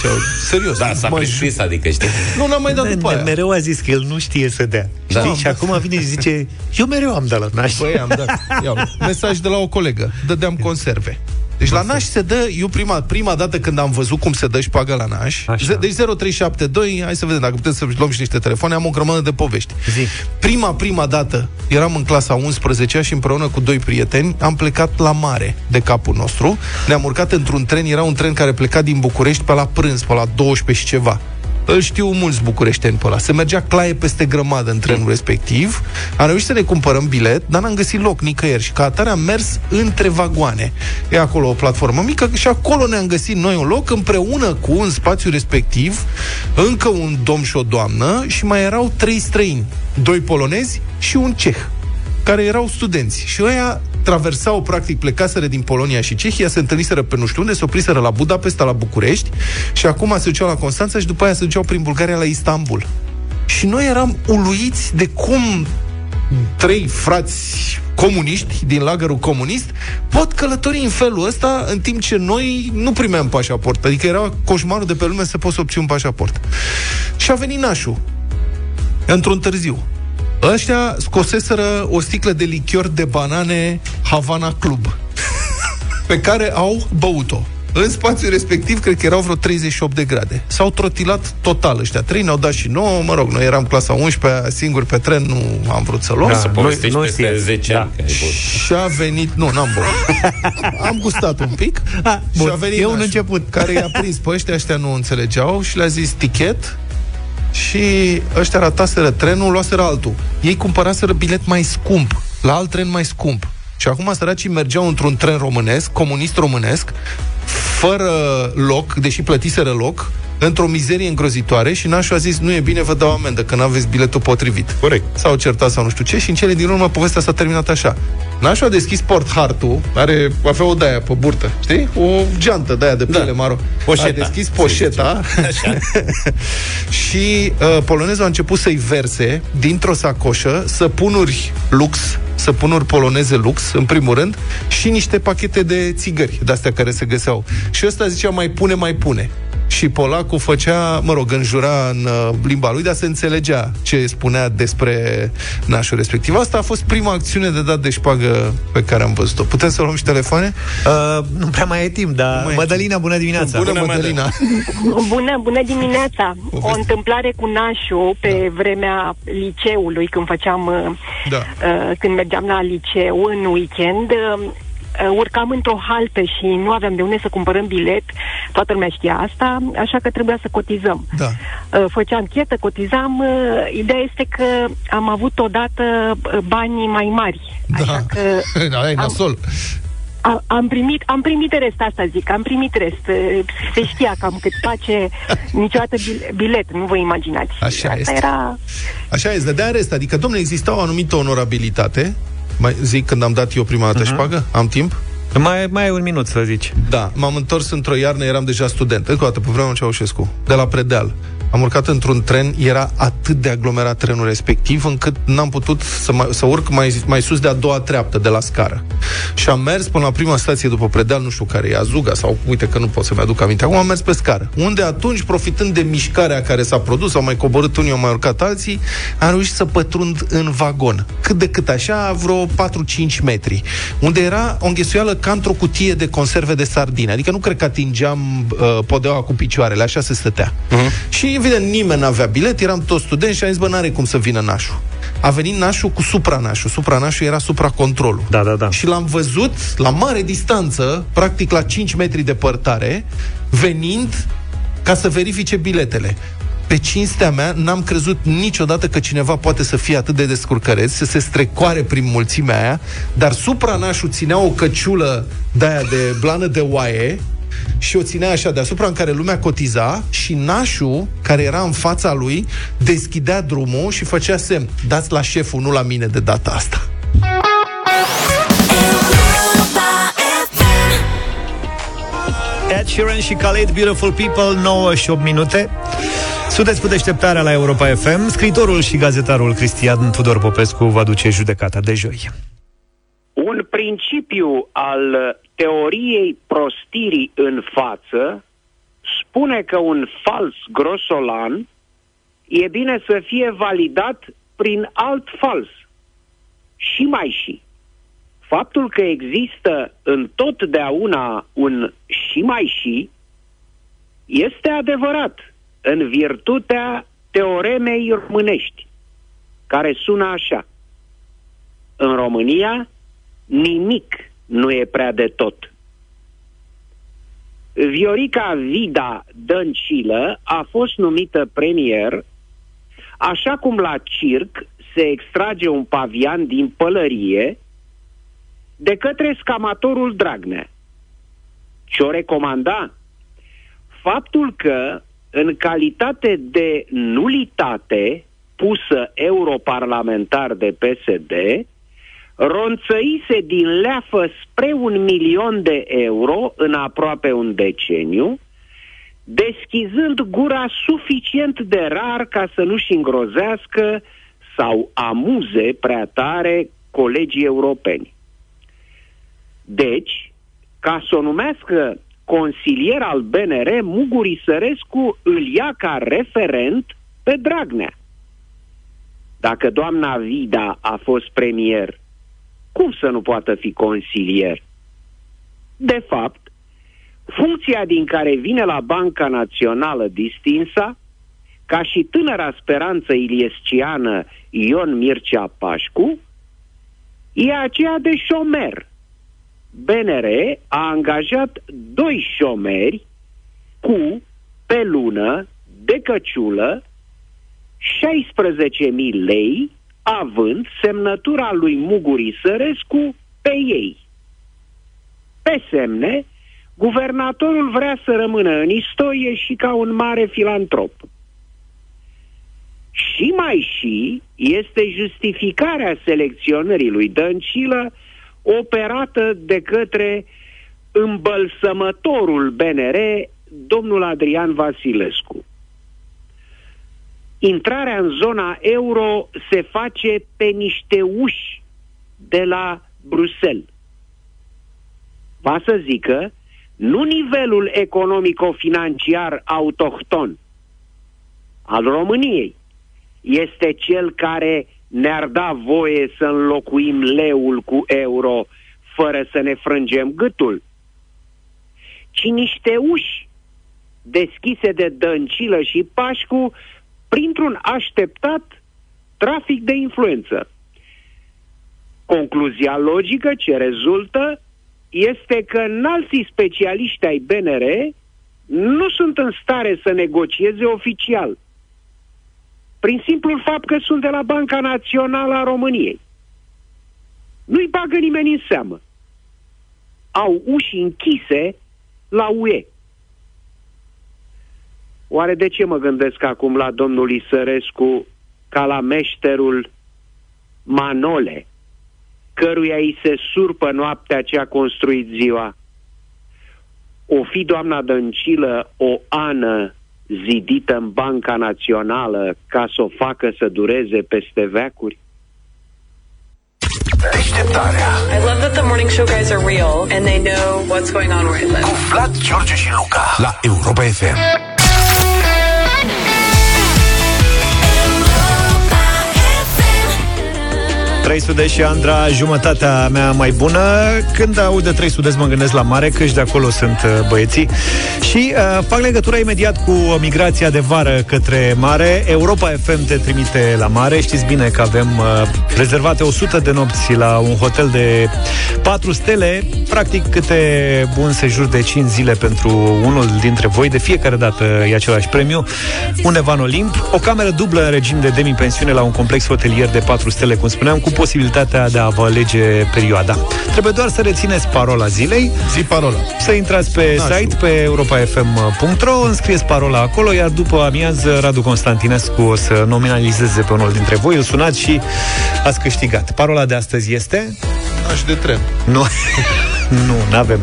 Ceau... *laughs* Serios. Da, s-a mă prescris, adică, știi? Nu, n-am mai dat după aia. Mereu a zis că el nu știe să dea. Da. Știi? Și acum vine și zice, eu mereu am dat la naș. Băi, am dat. Iau. Mesaj de la o colegă. Dădeam conserve. Deci la naș se dă, eu prima, prima dată când am văzut cum se dă și pagă la naș, Așa. ze- deci 0372, hai să vedem dacă putem să luăm și niște telefoane, am o grămadă de povești. Zi. Prima, prima dată, eram în clasa 11 și împreună cu doi prieteni am plecat la mare de capul nostru. Ne-am urcat într-un tren, era un tren care pleca din București pe la prânz, pe la 12 și ceva. Îl știu mulți bucureșteni pe ăla. Se mergea claie peste grămadă în trenul respectiv. Am reușit să ne cumpărăm bilet, dar n-am găsit loc nicăieri. Și ca atare am mers între vagoane. E acolo o platformă mică și acolo ne-am găsit noi un loc împreună cu un spațiu respectiv, încă un domn și o doamnă și mai erau trei străini. Doi polonezi și un ceh care erau studenți. Și ăia traversau, practic, plecaseră din Polonia și Cehia, se întâlniseră pe nu știu unde, se opriseră la Budapesta, la București și acum se duceau la Constanța și după aia se duceau prin Bulgaria la Istanbul. Și noi eram uluiți de cum trei frați comuniști din lagărul comunist pot călători în felul ăsta în timp ce noi nu primeam pașaport. Adică era coșmarul de pe lume să poți obții un pașaport. Și a venit nașul într-un târziu. Ăștia scoseseră o sticlă de lichior de banane Havana Club *laughs* pe care au băut-o. În spațiul respectiv, cred că erau vreo 38 de grade. S-au trotilat total ăștia. Trei ne-au dat și nouă, mă rog, noi eram clasa 11 singur pe tren, nu am vrut să luăm. Da, să Noi- povestești nu peste știți. 10 Da. ani că ai băut. și a venit, nu, n-am băut. *laughs* Am gustat un pic. Ah, bun. și a venit E un nașul, început. Care i-a prins pe ăștia, ăștia nu înțelegeau și le-a zis tichet și ăștia rataseră trenul, luaseră altul. Ei cumpăraseră bilet mai scump, la alt tren mai scump. Și acum săracii mergeau într-un tren românesc, comunist românesc, fără loc, deși plătiseră loc, într-o mizerie îngrozitoare și nașul a zis, nu e bine, vă dau amendă, că n-aveți biletul potrivit. Corect. S-au certat sau nu știu ce și în cele din urmă povestea s-a terminat așa. Nașul a deschis porthartul, are, avea o daia pe burtă, știi? O geantă de-aia de piele Da. maro. Poșeta, A deschis să poșeta *laughs* și uh, polonezul a început să-i verse dintr-o sacoșă săpunuri lux, săpunuri poloneze lux, în primul rând, și niște pachete de țigări, de-astea care se găseau. Și ăsta zicea, mai pune, mai pune. Și polacul făcea, mă rog, înjura în uh, limba lui, dar se înțelegea ce spunea despre nașul respectiv. Asta a fost prima acțiune de dat de șpagă pe care am văzut-o. Putem să luăm și telefoane? Uh, nu prea mai e timp, dar mai e Mădălina, bună dimineața! Bună, Mădălina! *laughs* Bună, bună dimineața! O Poveste. întâmplare cu nașul pe vremea liceului, când făceam, uh, Da. uh, când mergeam la liceu în weekend, uh, uh, urcam într-o haltă și nu aveam de unde să cumpărăm bilet, toată lumea știa asta, așa că trebuia să cotizăm. Da. Uh, făceam chetă, cotizam. Uh, ideea este că am avut odată uh, banii mai mari. Așa Da. că *laughs* da, e am- nasol. a, am primit, am primit rest, asta zic, am primit rest. Uh, Se știa cam cât face *laughs* niciodată bil- bilet, nu vă imaginați. Așa asta este. era... Așa este, de rest. Adică, domnule, exista o anumită onorabilitate. Mai zic când am dat eu prima dată uh-huh. șpagă? Am timp? Mai, mai ai un minut să zici. Da, m-am întors într-o iarnă, eram deja student. Încă o dată, pe vremea lui Ceaușescu, de la Predeal. Am urcat într-un tren, era atât de aglomerat trenul respectiv, încât n-am putut să, mai, să urc mai, mai sus de a doua treaptă, de la scară. Și am mers până la prima stație după Predeal, nu știu care e, Azuga, sau uite că nu pot să-mi aduc aminte. Acum am mers pe scară, unde atunci, profitând de mișcarea care s-a produs, au mai coborât unii, au mai urcat alții, am reușit să pătrund în vagon. Cât de cât așa, vreo 4-5 metri. Unde era o înghesuială ca într-o cutie de conserve de sardine. Adică nu cred că atingeam uh, podeaua cu picioarele, așa se stătea. Uh-huh. Și evident nimeni n-avea bilet, eram toți studenți și am zis, bă, n-are cum să vină nașul. A venit nașul cu supranașul. Supranașul era supracontrolul. Da, da, da. Și l-am văzut la mare distanță, practic la 5 metri departare, venind ca să verifice biletele. Pe cinstea mea, n-am crezut niciodată că cineva poate să fie atât de descurcăreț, să se strecoare prin mulțimea aia, dar supranașul ținea o căciulă de-aia de blană de oaie și o ținea așa deasupra în care lumea cotiza și nașul, care era în fața lui, deschidea drumul și făcea semn, dați la șeful, nu la mine de data asta. Ed Sheeran și Khaled, Beautiful People, 9 și 8 minute. Sunteți cu deșteptarea la Europa FM. Scriitorul și gazetarul Cristian Tudor Popescu va duce judecata de joi. un principiu al teoriei prostirii în față spune că un fals grosolan e bine să fie validat prin alt fals. Și mai și. Faptul că există întotdeauna un și mai și este adevărat în virtutea teoremei românești, care sună așa. În România nimic nu e prea de tot. Viorica Vida Dăncilă a fost numită premier, așa cum la circ se extrage un pavian din pălărie de către scamatorul Dragnea. Ce-o recomanda? Faptul că, în calitate de nulitate pusă europarlamentar de PSD, ronțăise din leafă spre un milion de euro în aproape un deceniu, deschizând gura suficient de rar ca să nu-și îngrozească sau amuze prea tare colegii europeni. Deci, ca să o numească consilier al BNR, Muguri Sărescu îl ia ca referent pe Dragnea. Dacă doamna Vida a fost premier, cum să nu poată fi consilier? De fapt, funcția din care vine la Banca Națională distinsa, ca și tânăra speranță iliesciană Ion Mircea Pașcu, e aceea de șomer. BNR a angajat doi șomeri cu, pe lună, de căciulă, 16.000 lei, având semnătura lui Muguri Sărescu pe ei. Pe semne, guvernatorul vrea să rămână în istorie și ca un mare filantrop. Și mai și este justificarea selecționării lui Dăncilă operată de către îmbălsămătorul BNR, domnul Adrian Vasilescu. Intrarea în zona euro se face pe niște uși de la Bruxelles. Va să zică, nu nivelul economico-financiar autohton al României este cel care ne-ar da voie să înlocuim leul cu euro fără să ne frângem gâtul, ci niște uși deschise de Dăncilă și Pașcu printr-un așteptat trafic de influență. Concluzia logică ce rezultă este că înalții specialiști ai BNR nu sunt în stare să negocieze oficial, prin simplul fapt că sunt de la Banca Națională a României. Nu-i bagă nimeni în seamă. Au uși închise la UE. Oare de ce mă gândesc acum la domnul Isărescu ca la meșterul Manole, căruia îi se surpă noaptea ce a construit ziua? O fi doamna Dăncilă o ană zidită în Banca Națională ca să o facă să dureze peste veacuri? Deșteptarea I love that the morning show guys are real and they know what's going on where I live. cu Vlad, George și Luca la Europa FM. 300 și Andra, jumătatea mea mai bună. Când aud de 300 mă gândesc la mare, că și de acolo sunt uh, băieții. Și uh, fac legătura imediat cu migrația de vară către mare. Europa FM te trimite la mare. Știți bine că avem uh, rezervate 100 de nopți la un hotel de 4 stele, practic câte un sejur de 5 zile pentru unul dintre voi. De fiecare dată e același premiu. Un Evan Olimp, o cameră dublă în regim de demi-pensiune la un complex hotelier de 4 stele, cum spuneam, cu posibilitatea de a vă alege perioada. Trebuie doar să rețineți parola zilei. Zi parola. Să intrați pe N-aș site, pe europafm.ro, înscrieți parola acolo, iar după amiază Radu Constantinescu o să nominalizeze pe unul dintre voi, îl sunați și ați câștigat. Parola de astăzi este... Aș de tren. Nu, *laughs* nu, n-avem.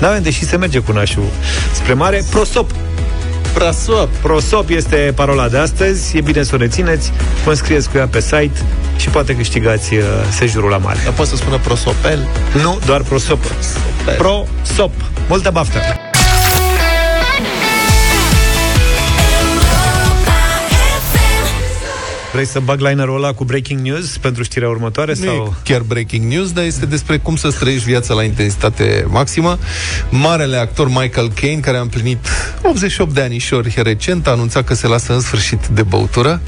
N-avem, deși se merge cu nașul spre mare. Prosop. Prasop. Prosop este parola de astăzi. E bine să o rețineți. Vă înscrieți cu ea pe site și poate câștigați uh, sejurul la mare. Dar poți să spună prosopel? Nu, doar prosop. Prosop. Multă baftă! Vrei să bag linerul ăla cu breaking news pentru știrea următoare? Nu sau... e chiar breaking news, dar este despre cum să trăiești viața la intensitate maximă. Marele actor Michael Caine, care a împlinit 88 de anișori recent, a anunțat că se lasă în sfârșit de băutură.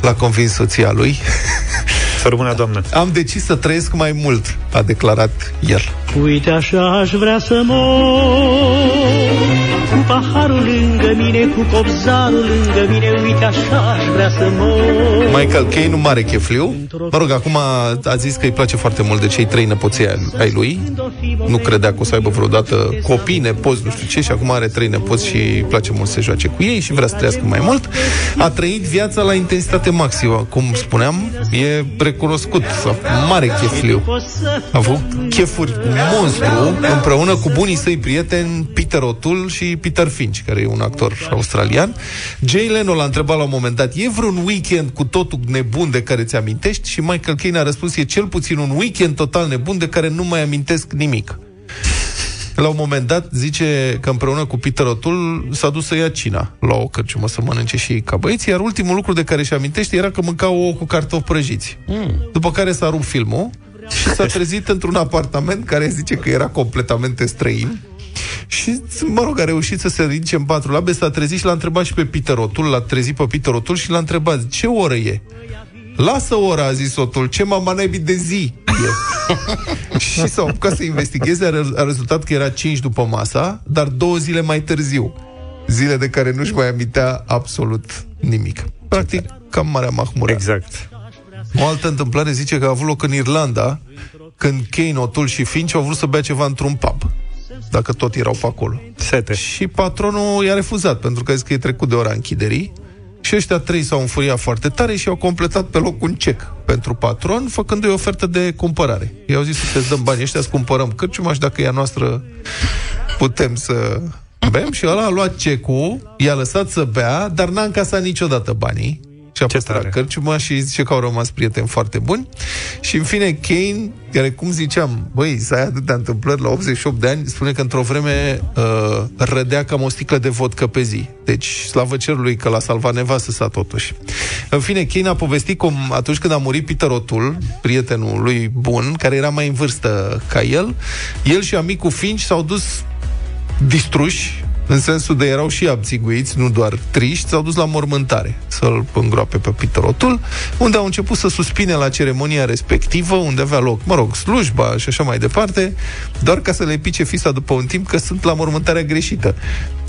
L-a convins soția lui. *laughs* Să rămână, doamnă. Am decis să trăiesc mai mult, a declarat el. Uite așa aș vrea să mor Cu paharul lângă mine, cu copzarul lângă mine Uite așa aș vrea să mor Michael Caine, un mare chefliu. Mă rog, acum a zis că îi place foarte mult de cei trei nepoții ai- ai lui. Nu credea că o să aibă vreodată copii, nepoți, nu știu ce, și acum are trei nepoți și îi place mult să se joace cu ei și vrea să trăiască mai mult. A trăit viața la intensitate maximă, cum spuneam, e recunoscut, mare chefliu. A avut chefuri monstru împreună cu bunii săi prieteni Peter O'Toole și Peter Finch, care e un actor australian. Jay Leno l-a întrebat la un moment dat, e vreun weekend cu totul nebun de care ți amintești? Și Michael Caine a răspuns, e cel puțin un weekend total nebun de care nu mai amintesc nimic. La un moment dat zice că împreună cu Peter O'Toole s-a dus să ia cina la o cărciumă să mănânce și ei ca băieți, iar ultimul lucru de care și amintește era că mânca ouă cu cartofi prăjiți. Mm. După care s-a rupt filmul și s-a trezit într-un apartament care zice că era completamente străin. Și, mă rog, a reușit să se ridice în patru labe, s-a trezit și l-a întrebat și pe Peter O'Toole, l-a trezit pe Peter O'Toole și l-a întrebat, ce oră e? Lasă ora, a zis O'Toole, ce mama naibii de zi e? *laughs* și s-au apucat să investigheze, a, re- a rezultat că era 5 după masa, dar două zile mai târziu. Zile de care nu-și mai amintea absolut nimic. Practic, cam Marea Mahmurea. Exact. O altă întâmplare zice că a avut loc în Irlanda, când Kane, O'Toole și Finch au vrut să bea ceva într-un pub dacă tot erau pe acolo. Sete. Și patronul i-a refuzat, pentru că a zis că e trecut de ora închiderii. Și ăștia trei s-au înfuriat foarte tare și au completat pe loc un cec pentru patron, făcându-i ofertă de cumpărare. I-au zis să te dăm banii ăștia, să cumpărăm cărciuma și dacă e a noastră, putem să bem. Și ăla a luat cecul, i-a lăsat să bea, dar n-a încasat niciodată banii. Și a păstrat cărciuma și zice că au rămas prieteni foarte buni. Și în fine, Kane, care cum ziceam, băi, să ai atâtea întâmplări la 88 de ani, spune că într-o vreme uh, rădea cam o sticlă de vodcă pe zi. Deci, slavă cerului că l-a salvat nevastă sa totuși. În fine, Kane a povestit cum atunci când a murit Peter O'Toole, prietenul lui bun, care era mai în vârstă ca el, el și amicul Finch s-au dus distruși, în sensul de erau și abțiguiți, nu doar triști, s-au dus la mormântare să-l îngroape pe Peter O'Toole, unde au început să suspine la ceremonia respectivă, unde avea loc, mă rog, slujba și așa mai departe, doar ca să le pice fisa după un timp că sunt la mormântarea greșită.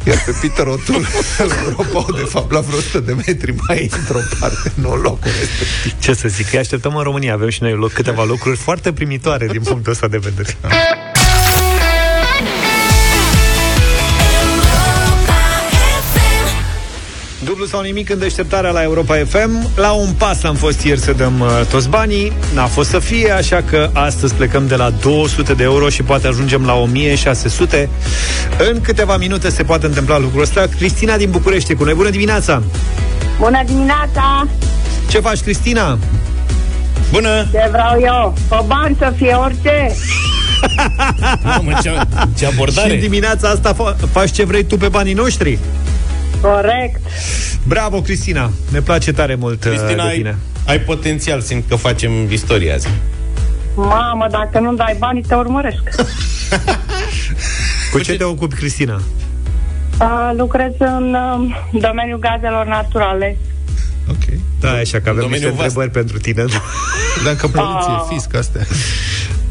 Iar pe Peter O'Toole *laughs* îl îngropau, de fapt, la vreo 100 de metri mai într-o parte, nu în locul respectiv. Ce să zic, îi așteptăm în România. Avem și noi loc câteva lucruri foarte primitoare din punctul ăsta de vedere. Dublu sau nimic în deșteptarea la Europa FM. La un pas am fost ieri să dăm uh, toți banii. N-a fost să fie, așa că astăzi plecăm de la 200 de euro și poate ajungem la 1600. În câteva minute se poate întâmpla lucrul ăsta. Cristina din București e cu noi. Bună dimineața! Bună dimineața! Ce faci, Cristina? Bună! Ce vreau eu? Pe bani să fie orice! Mamă, ce, ce abordare! Și în dimineața asta fa- faci ce vrei tu pe banii noștri? Corect! Bravo, Cristina! Ne place tare mult uh, Cristina, de ai, tine. ai potențial, simt că facem istoria azi. Mamă, dacă nu dai bani, te urmăresc. *laughs* Cu ce te ocupi, Cristina? Uh, lucrez în uh, domeniul gazelor naturale. Da, așa că avem niște domeniul vast. întrebări pentru tine. Dacă *laughs* poliție, Ah. fisc, astea.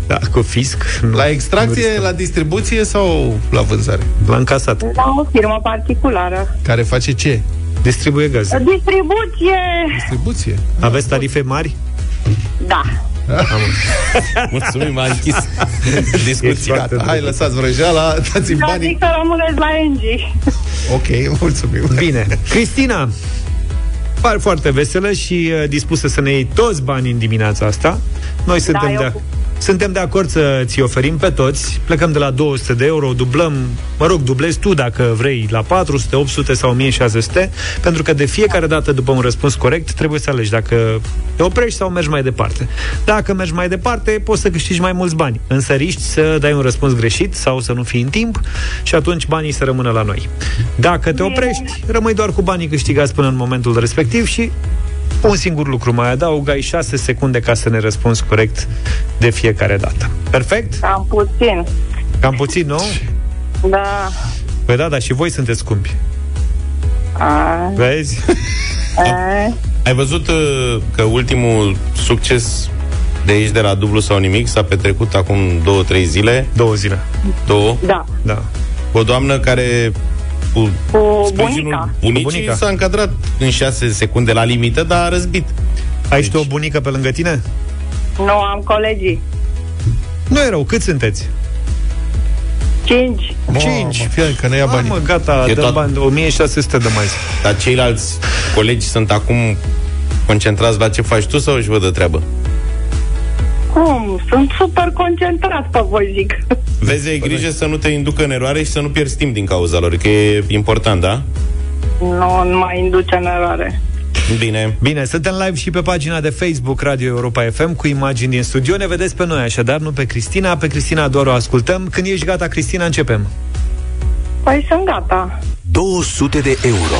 Da, cu fisc. Nu. La extracție, la distribuție sau la vânzare? La încasat. La o firmă particulară. Care face ce? Distribuie gaze. Distribuție! Distribuție. Aveți tarife mari? Da. Mulțumim, a închis *laughs* discuția. Gata, hai, lăsați vrăjeala, dați-mi Da, banii. zic să rămâneți la NG. Ok, mulțumim. Bine. Cristina, pari foarte veselă și uh, dispusă să ne iei toți banii în dimineața asta. Noi suntem eu de, cu- Suntem de acord să ți oferim pe toți, plecăm de la 200 de euro, dublăm, mă rog, dublezi tu dacă vrei la 400, 800 sau 1600, pentru că de fiecare dată după un răspuns corect trebuie să alegi dacă te oprești sau mergi mai departe. Dacă mergi mai departe, poți să câștigi mai mulți bani. Însă riști să dai un răspuns greșit sau să nu fii în timp și atunci banii să rămână la noi. Dacă te oprești, rămâi doar cu banii câștigați până în momentul respectiv și un singur lucru mai adaug, ai 6 secunde ca să ne răspunzi corect de fiecare dată. Perfect? Cam puțin. Cam puțin, nu? Da. Păi da, dar și voi sunteți scumpi. A, Vezi? a, Ai văzut uh, că ultimul succes de aici, de la dublu sau nimic, s-a petrecut acum două, trei zile. Două zile. Două. da. Da. O doamnă care cu Cu sprijinul bunica. bunicii Cu bunica. s-a încadrat în 6 secunde la limită, dar a răzbit. Ai și tu o bunică pe lângă tine? Nu am colegii. Nu e rău, cât sunteți? Cinci. Cinci. Fie că ne ia Hai, bani. mă, gata, E dăm tot- bani, 1600 de mai. Dar ceilalți colegi sunt acum concentrați la ce faci tu sau își văd de treabă? Cum? Sunt super concentrat pe voi, zic. Vezi, ai grijă să nu te inducă în eroare și să nu pierzi timp din cauza lor, că e important, da? Nu, nu mai induce în eroare. Bine. Bine, suntem live și pe pagina de Facebook Radio Europa FM cu imagini din studio. Ne vedeți pe noi, așadar, nu pe Cristina. Pe Cristina doar o ascultăm. Când ești gata, Cristina, începem. Păi sunt gata. 200 de euro.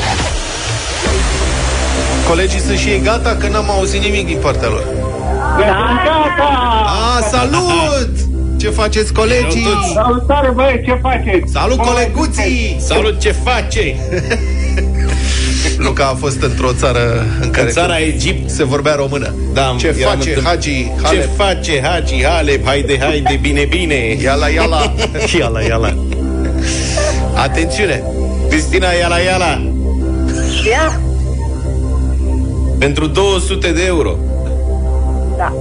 Colegii sunt și ei gata, că n-am auzit nimic din partea lor. Da, gata! A, salut! Ce faceți, colegii? Salutare, băieți, ce faceți? Salut, coleguții! Salut, ce face? *laughs* Luca a fost într-o țară în care În țara Egipt. se vorbea română. Da, Ce eram face întâmpl- Hagi Ce Halep? face Hagi Halep? Haide, haide, bine, bine. Iala, iala. *laughs* Iala, iala. Atențiune! Cristina, iala, iala. Ia? Pentru 200 de euro. Da.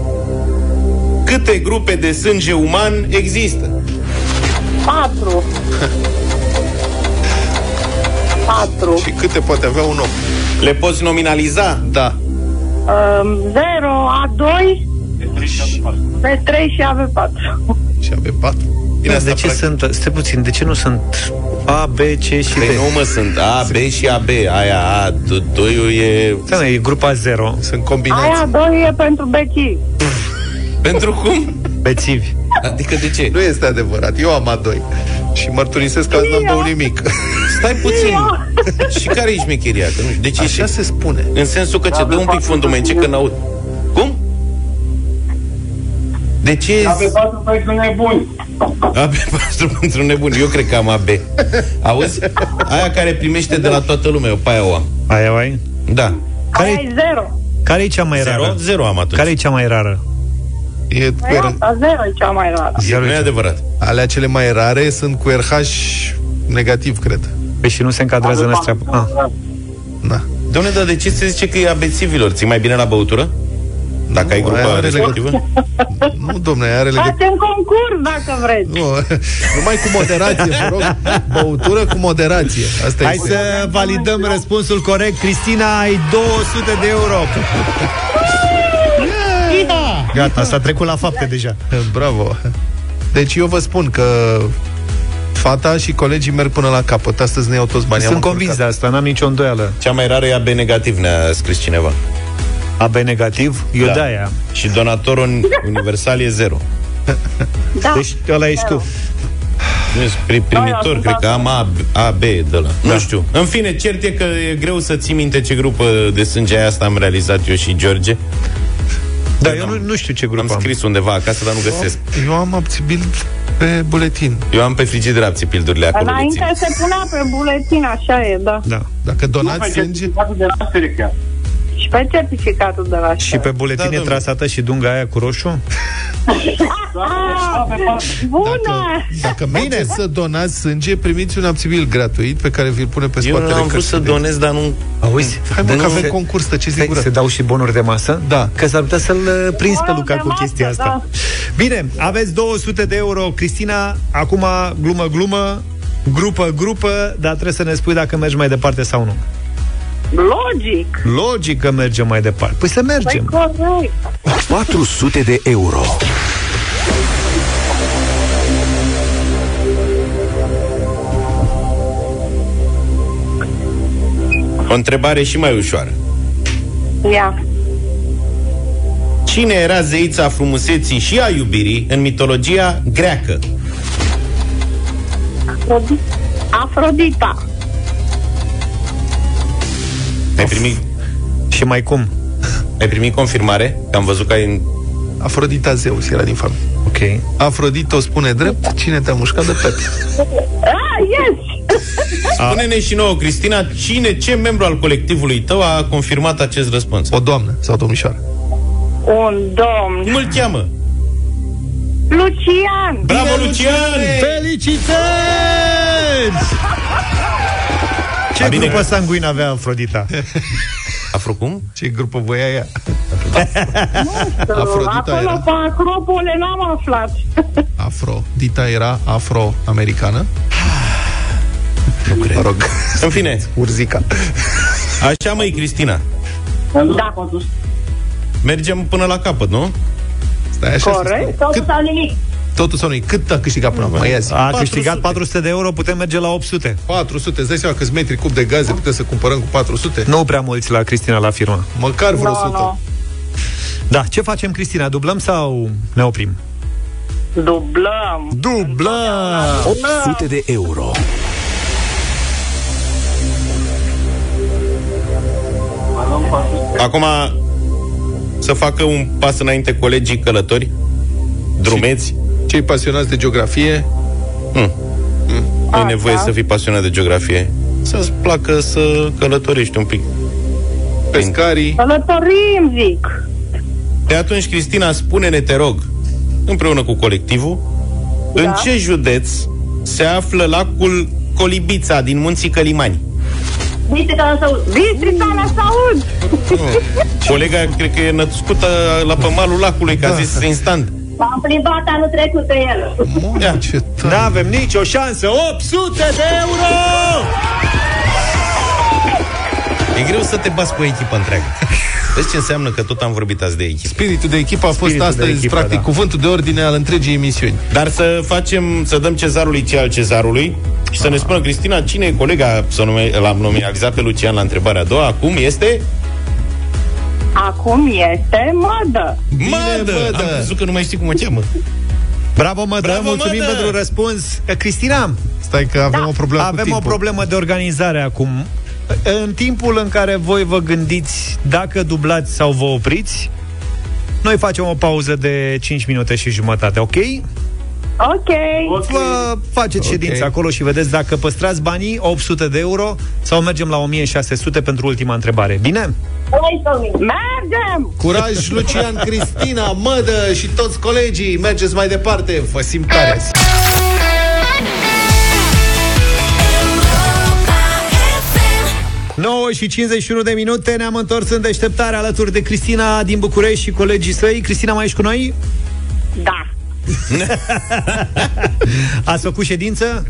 Câte grupe de sânge uman există? Patru. *laughs* Patru. Și câte poate avea un om? Le poți nominaliza? Da. Um, zero, A2, B3 și AB4. Și avea patru. Bine, asta de ce practic. sunt, stai puțin, de ce nu sunt A, B, C și Păi D? nu mă sunt A, B și AB Aia A, d- doiul e Da, mă, e grupa 0, Sunt combinați. Aia 2 e pentru beții. Pentru cum? bețivi. Adică de ce? Nu este adevărat. Eu am A2. Și mărturisesc că azi n-am băut nimic. Stai puțin Și care e șmecheria? Că nu știu, de ce Așa se spune. În sensul că ce dă un pic fundul mai încet că n-aud Cum? De ce? AB4 pentru nebuni. AB4 pentru nebuni Eu cred că am AB Auzi? Aia care primește de la toată lumea Eu pe aia o am Aia ai? Da Care, Aia e zero. care e cea mai Zero? rară? Zero am atunci Care e cea mai rară? E cu Păi R... asta, zero e cea mai rară. Zero nu e adevărat Alea cele mai rare sunt cu RH negativ, cred. Păi și nu se încadrează în ăstea. Ah. Da. Doamne, dar de ce se zice că e abețivilor? Ți mai bine la băutură? Dacă ai Nu, aia grupa are respectivă? *laughs* Nu, domne, are legătură. Facem concurs dacă vreți. Nu, *laughs* numai cu moderație, vă rog. Băutură cu moderație. Asta Hai e să validăm răspunsul corect. Cristina, ai 200 de euro. Gata, s-a trecut la fapte deja. Bravo. Deci eu vă spun că fata și colegii merg până la capăt. Astăzi ne iau toți banii. Sunt Am convins de încurcat. asta, n-am nicio îndoială. Cea mai rară e AB negativ, ne-a scris cineva AB negativ, eu Da. de aia. Și donatorul *laughs* universal e zero Da. Deci ăla ești tu. Nu ești pri- primitor, Da, cred că am A, A, B de la. Da. Nu știu. În fine, cert e că e greu să ții minte ce grupă de sânge aia asta am realizat eu și George. Da, eu nu, nu știu ce grup Am am. scris undeva acasă, dar nu găsesc. Eu am abțibil pe buletin. Eu am pe frigider abții pildurile acolo. le Înainte țin. se punea pe buletin, așa e, da. Da. Dacă donați sânge... Certificatul de naștere chiar. Și pe certificatul de la Și pe buletin Da, e domnule. trasată și dunga aia cu roșu? Bună! Dacă mergeți să donați sânge, primiți un abțibil gratuit pe care vi-l pune pe Eu spatele nu am vrut să cărții de- donez, dar nu... Auzi? Hai mă, Nu că avem se- concurs, ce Se, sigură. se dau și bonuri de masă? Da. Că s-ar putea să-l uh, prins pe Bonuri Luca de cu masă, chestia asta. da. Bine, aveți 200 de euro. Cristina, acum glumă, glumă, grupă, grupă, dar trebuie să ne spui dacă mergi mai departe sau nu. Logic. Logic că mergem mai departe. Păi să mergem. Păi 400 de euro. O întrebare și mai ușoară. Ia. Cine era zeița frumuseții și a iubirii în mitologia greacă? Afrodita. Ai primit, Și mai cum? ai primit confirmare? Că am văzut că ai... în- Afrodita Zeus era din familie. Ok. Afrodita o spune drept, cine te-a mușcat de pet? *laughs* Ah, yes! *laughs* Spune-ne și nouă, Cristina, cine, ce membru al colectivului tău a confirmat acest răspuns? O doamnă sau domnișoară. Un domn. Cum îl cheamă? Lucian! Bravo, Lucian! Felicitări! Ce A, bine grupă că- sanguină avea Afrodita? *laughs* Afro cum? Ce grupă voia ea? Afrodita Afrodita Acolo era. pe Acropole n-am aflat. Afrodita era afro-americană. Nu cred. Mă rog, În fine, urzica. așa măi, Cristina. Da. Mergem până la capăt, nu? Stai așa să Corect. spun. Totul Cât, sau nimic. Totul sau nu Cât a câștigat până acum? Ia zi. A 400. câștigat 400 de euro, putem merge la 800. 400, îți dai seama câți metri cub de gaze putem să cumpărăm cu 400? Nu prea mulți la Cristina la firmă. Măcar vreo Nu, 100. nu. Da, ce facem, Cristina? Dublăm sau ne oprim? Dublăm. Dublăm! 800 de euro. Acum să facă un pas înainte colegii călători, drumeți. Cei pasionați de geografie, Nu e nevoie să fii pasionat de geografie. Să-ți placă să călătorești un pic. pescarii, Călătorim, zic. De atunci, Cristina, spune-ne, te rog, împreună cu colectivul, da. în ce județ se află lacul Colibița din Munții Călimani? Bistrița la Saud. Bistrița la Saud. Colega, cred că e născută la pămalul lacului, că a zis instant. M-am plimbat anul trecut pe el. Mamă, ce tare. N-avem nicio șansă 800 de euro! E greu să te bați cu o echipă întreagă. Vezi ce înseamnă că tot am vorbit azi de echipă. Spiritul de echipă a fost Spiritul de astăzi, echipă, practic, da. cuvântul de ordine al întregii emisiuni. Dar să facem, să dăm cezarului ce al cezarului și să ne spună Cristina cine e colega, să nume, l-am nominalizat pe Lucian la întrebarea a doua, acum este Acum este modă. Mădă. Mădă. Am crezut că nu mai știi cum o cheamă. Bravo, Mădă, Bravo, mulțumim Mădă! pentru răspuns. Eh, Cristina, Stai că avem o problemă cu avem o timpul. problemă de organizare acum. În timpul în care voi vă gândiți dacă dublați sau vă opriți, noi facem o pauză de 5 minute și jumătate, ok? Ok. Vă faceți Ok. ședința acolo și vedeți dacă păstrați banii, 800 de euro, sau mergem la 1600 pentru ultima întrebare. Bine? Mergem! Curaj, Lucian, Cristina, Mădă și toți colegii, mergeți mai departe, vă simt tare azi. 9 și 51 de minute Ne-am întors în deșteptare alături de Cristina din București și colegii săi Cristina, mai ești cu noi? Da. *laughs* Ați făcut ședință?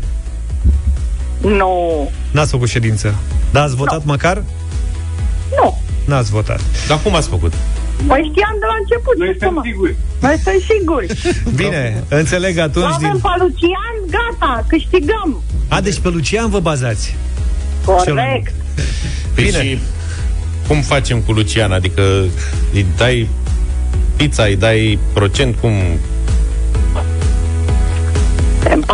Nu. N-ați făcut ședință Da, ați votat no. măcar? Nu. N-ați votat Dar cum ați făcut? Păi știam de la început. Noi suntem siguri. Noi suntem siguri. *laughs* Bine, înțeleg atunci avem din... pe Lucian, gata, câștigăm. A, deci pe Lucian vă bazați Corect. Păi Bine. și cum facem cu Lucian? Adică îi dai pizza, îi dai procent, cum...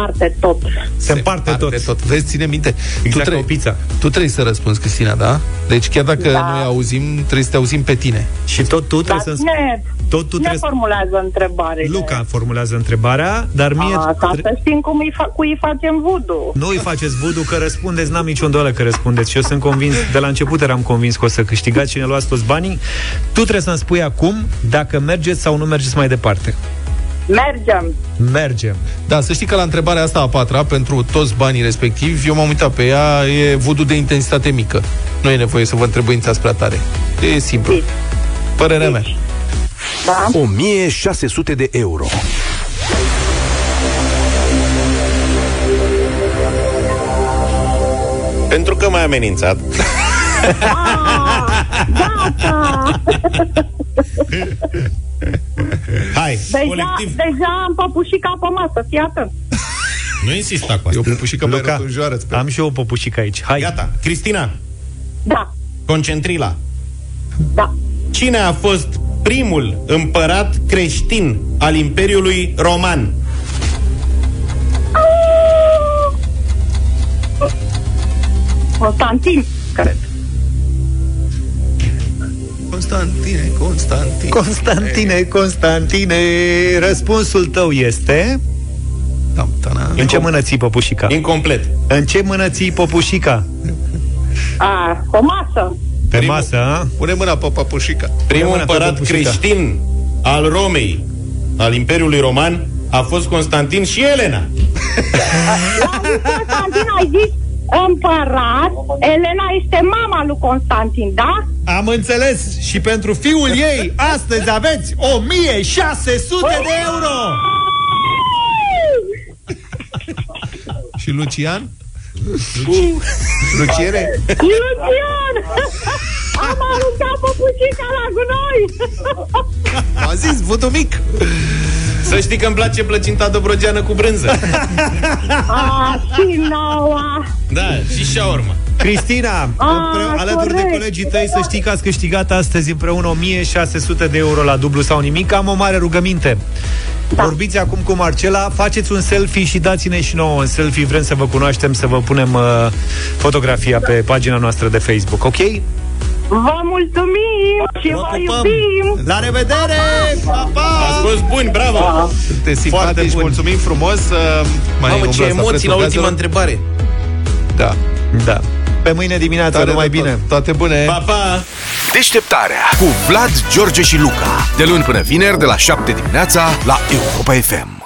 Se împarte tot. Se împarte tot. tot. Vezi, ține minte. Exact tu, ca o pizza. tu trebuie să răspunzi, Cristina, da? Deci chiar dacă Da. noi auzim, trebuie să te auzim pe tine. Și tot tu Dar trebuie să cine, Tot tu cine trebuie să... formulează întrebare? Luca formulează întrebarea Dar mie A, ca tre- să știm cum îi, fa- cui îi facem voodoo. Nu îi faceți vudu că răspundeți, n-am nicio îndoială că răspundeți și eu sunt convins, de la început eram convins că o să câștigați și ne luați toți banii. Tu trebuie să-mi spui acum dacă mergeți sau nu mergeți mai departe. Mergem. Mergem. Da, să știi că la întrebarea asta a patra, pentru toți banii respectivi, eu m-am uitat pe ea, e vudu de intensitate mică. Nu e nevoie să vă întrebăințați prea tare. E simplu. Părerea mea. Da? 1600 de euro. Pentru că m-ai amenințat. Gata! *laughs* Hai, Deja, colectiv. deja am păpușica pe masă, fii atent. Nu insista cu Eu asta. păpușică mai Luca, rotunjoară, sper. am și eu o popușică aici. Hai. Gata. Cristina, Da. Concentrila. Da. Cine a fost primul împărat creștin al Imperiului Roman? Constantin, cred. Constantine, Constantine. Constantine, Constantine, răspunsul tău este... În ce mână ții păpușica? Incomplet. În ce mână ții păpușica? A, o masă. Pe masă, a? Pune mâna pe păpușica. Primul mâna pe împărat păpușica. creștin al Romei, al Imperiului Roman, a fost Constantin și Elena. La lui Constantin ai zis împărat, Elena este mama lui Constantin, da? Am înțeles și pentru fiul ei astăzi aveți 1600 de euro! Și Lucian? Luci... Luciere? Lucian! Am aruncat păpușica la gunoi! A zis, văd mic. Să știi că îmi place plăcinta dobrogeană cu brânză. *laughs* A, și noua! Da, și shawarma. Cristina, Ah, împre- alături de corect. colegii tăi, să știi că ați câștigat astăzi împreună 1600 de euro la dublu sau nimic. Am o mare rugăminte. Da. Vorbiți acum cu Marcela, faceți un selfie și dați-ne și nouă un selfie. Vrem să vă cunoaștem, să vă punem uh, fotografia pe pagina noastră de Facebook, ok? Vă mulțumim și vă iubim! La revedere! Pa, pa! Ați fost buni, bravo! Sunteți Foarte simpatici, bun. mulțumim frumos. uh, Mai Mamă, ce umblați emoții prețul la ultima gazelor. întrebare. Da. Da. Pe mâine dimineață, Tare numai de tot. bine! Toate bune. Pa, pa! Deșteptarea cu Vlad, George și Luca. De luni până vineri, de la 7 dimineața, la Europa FM.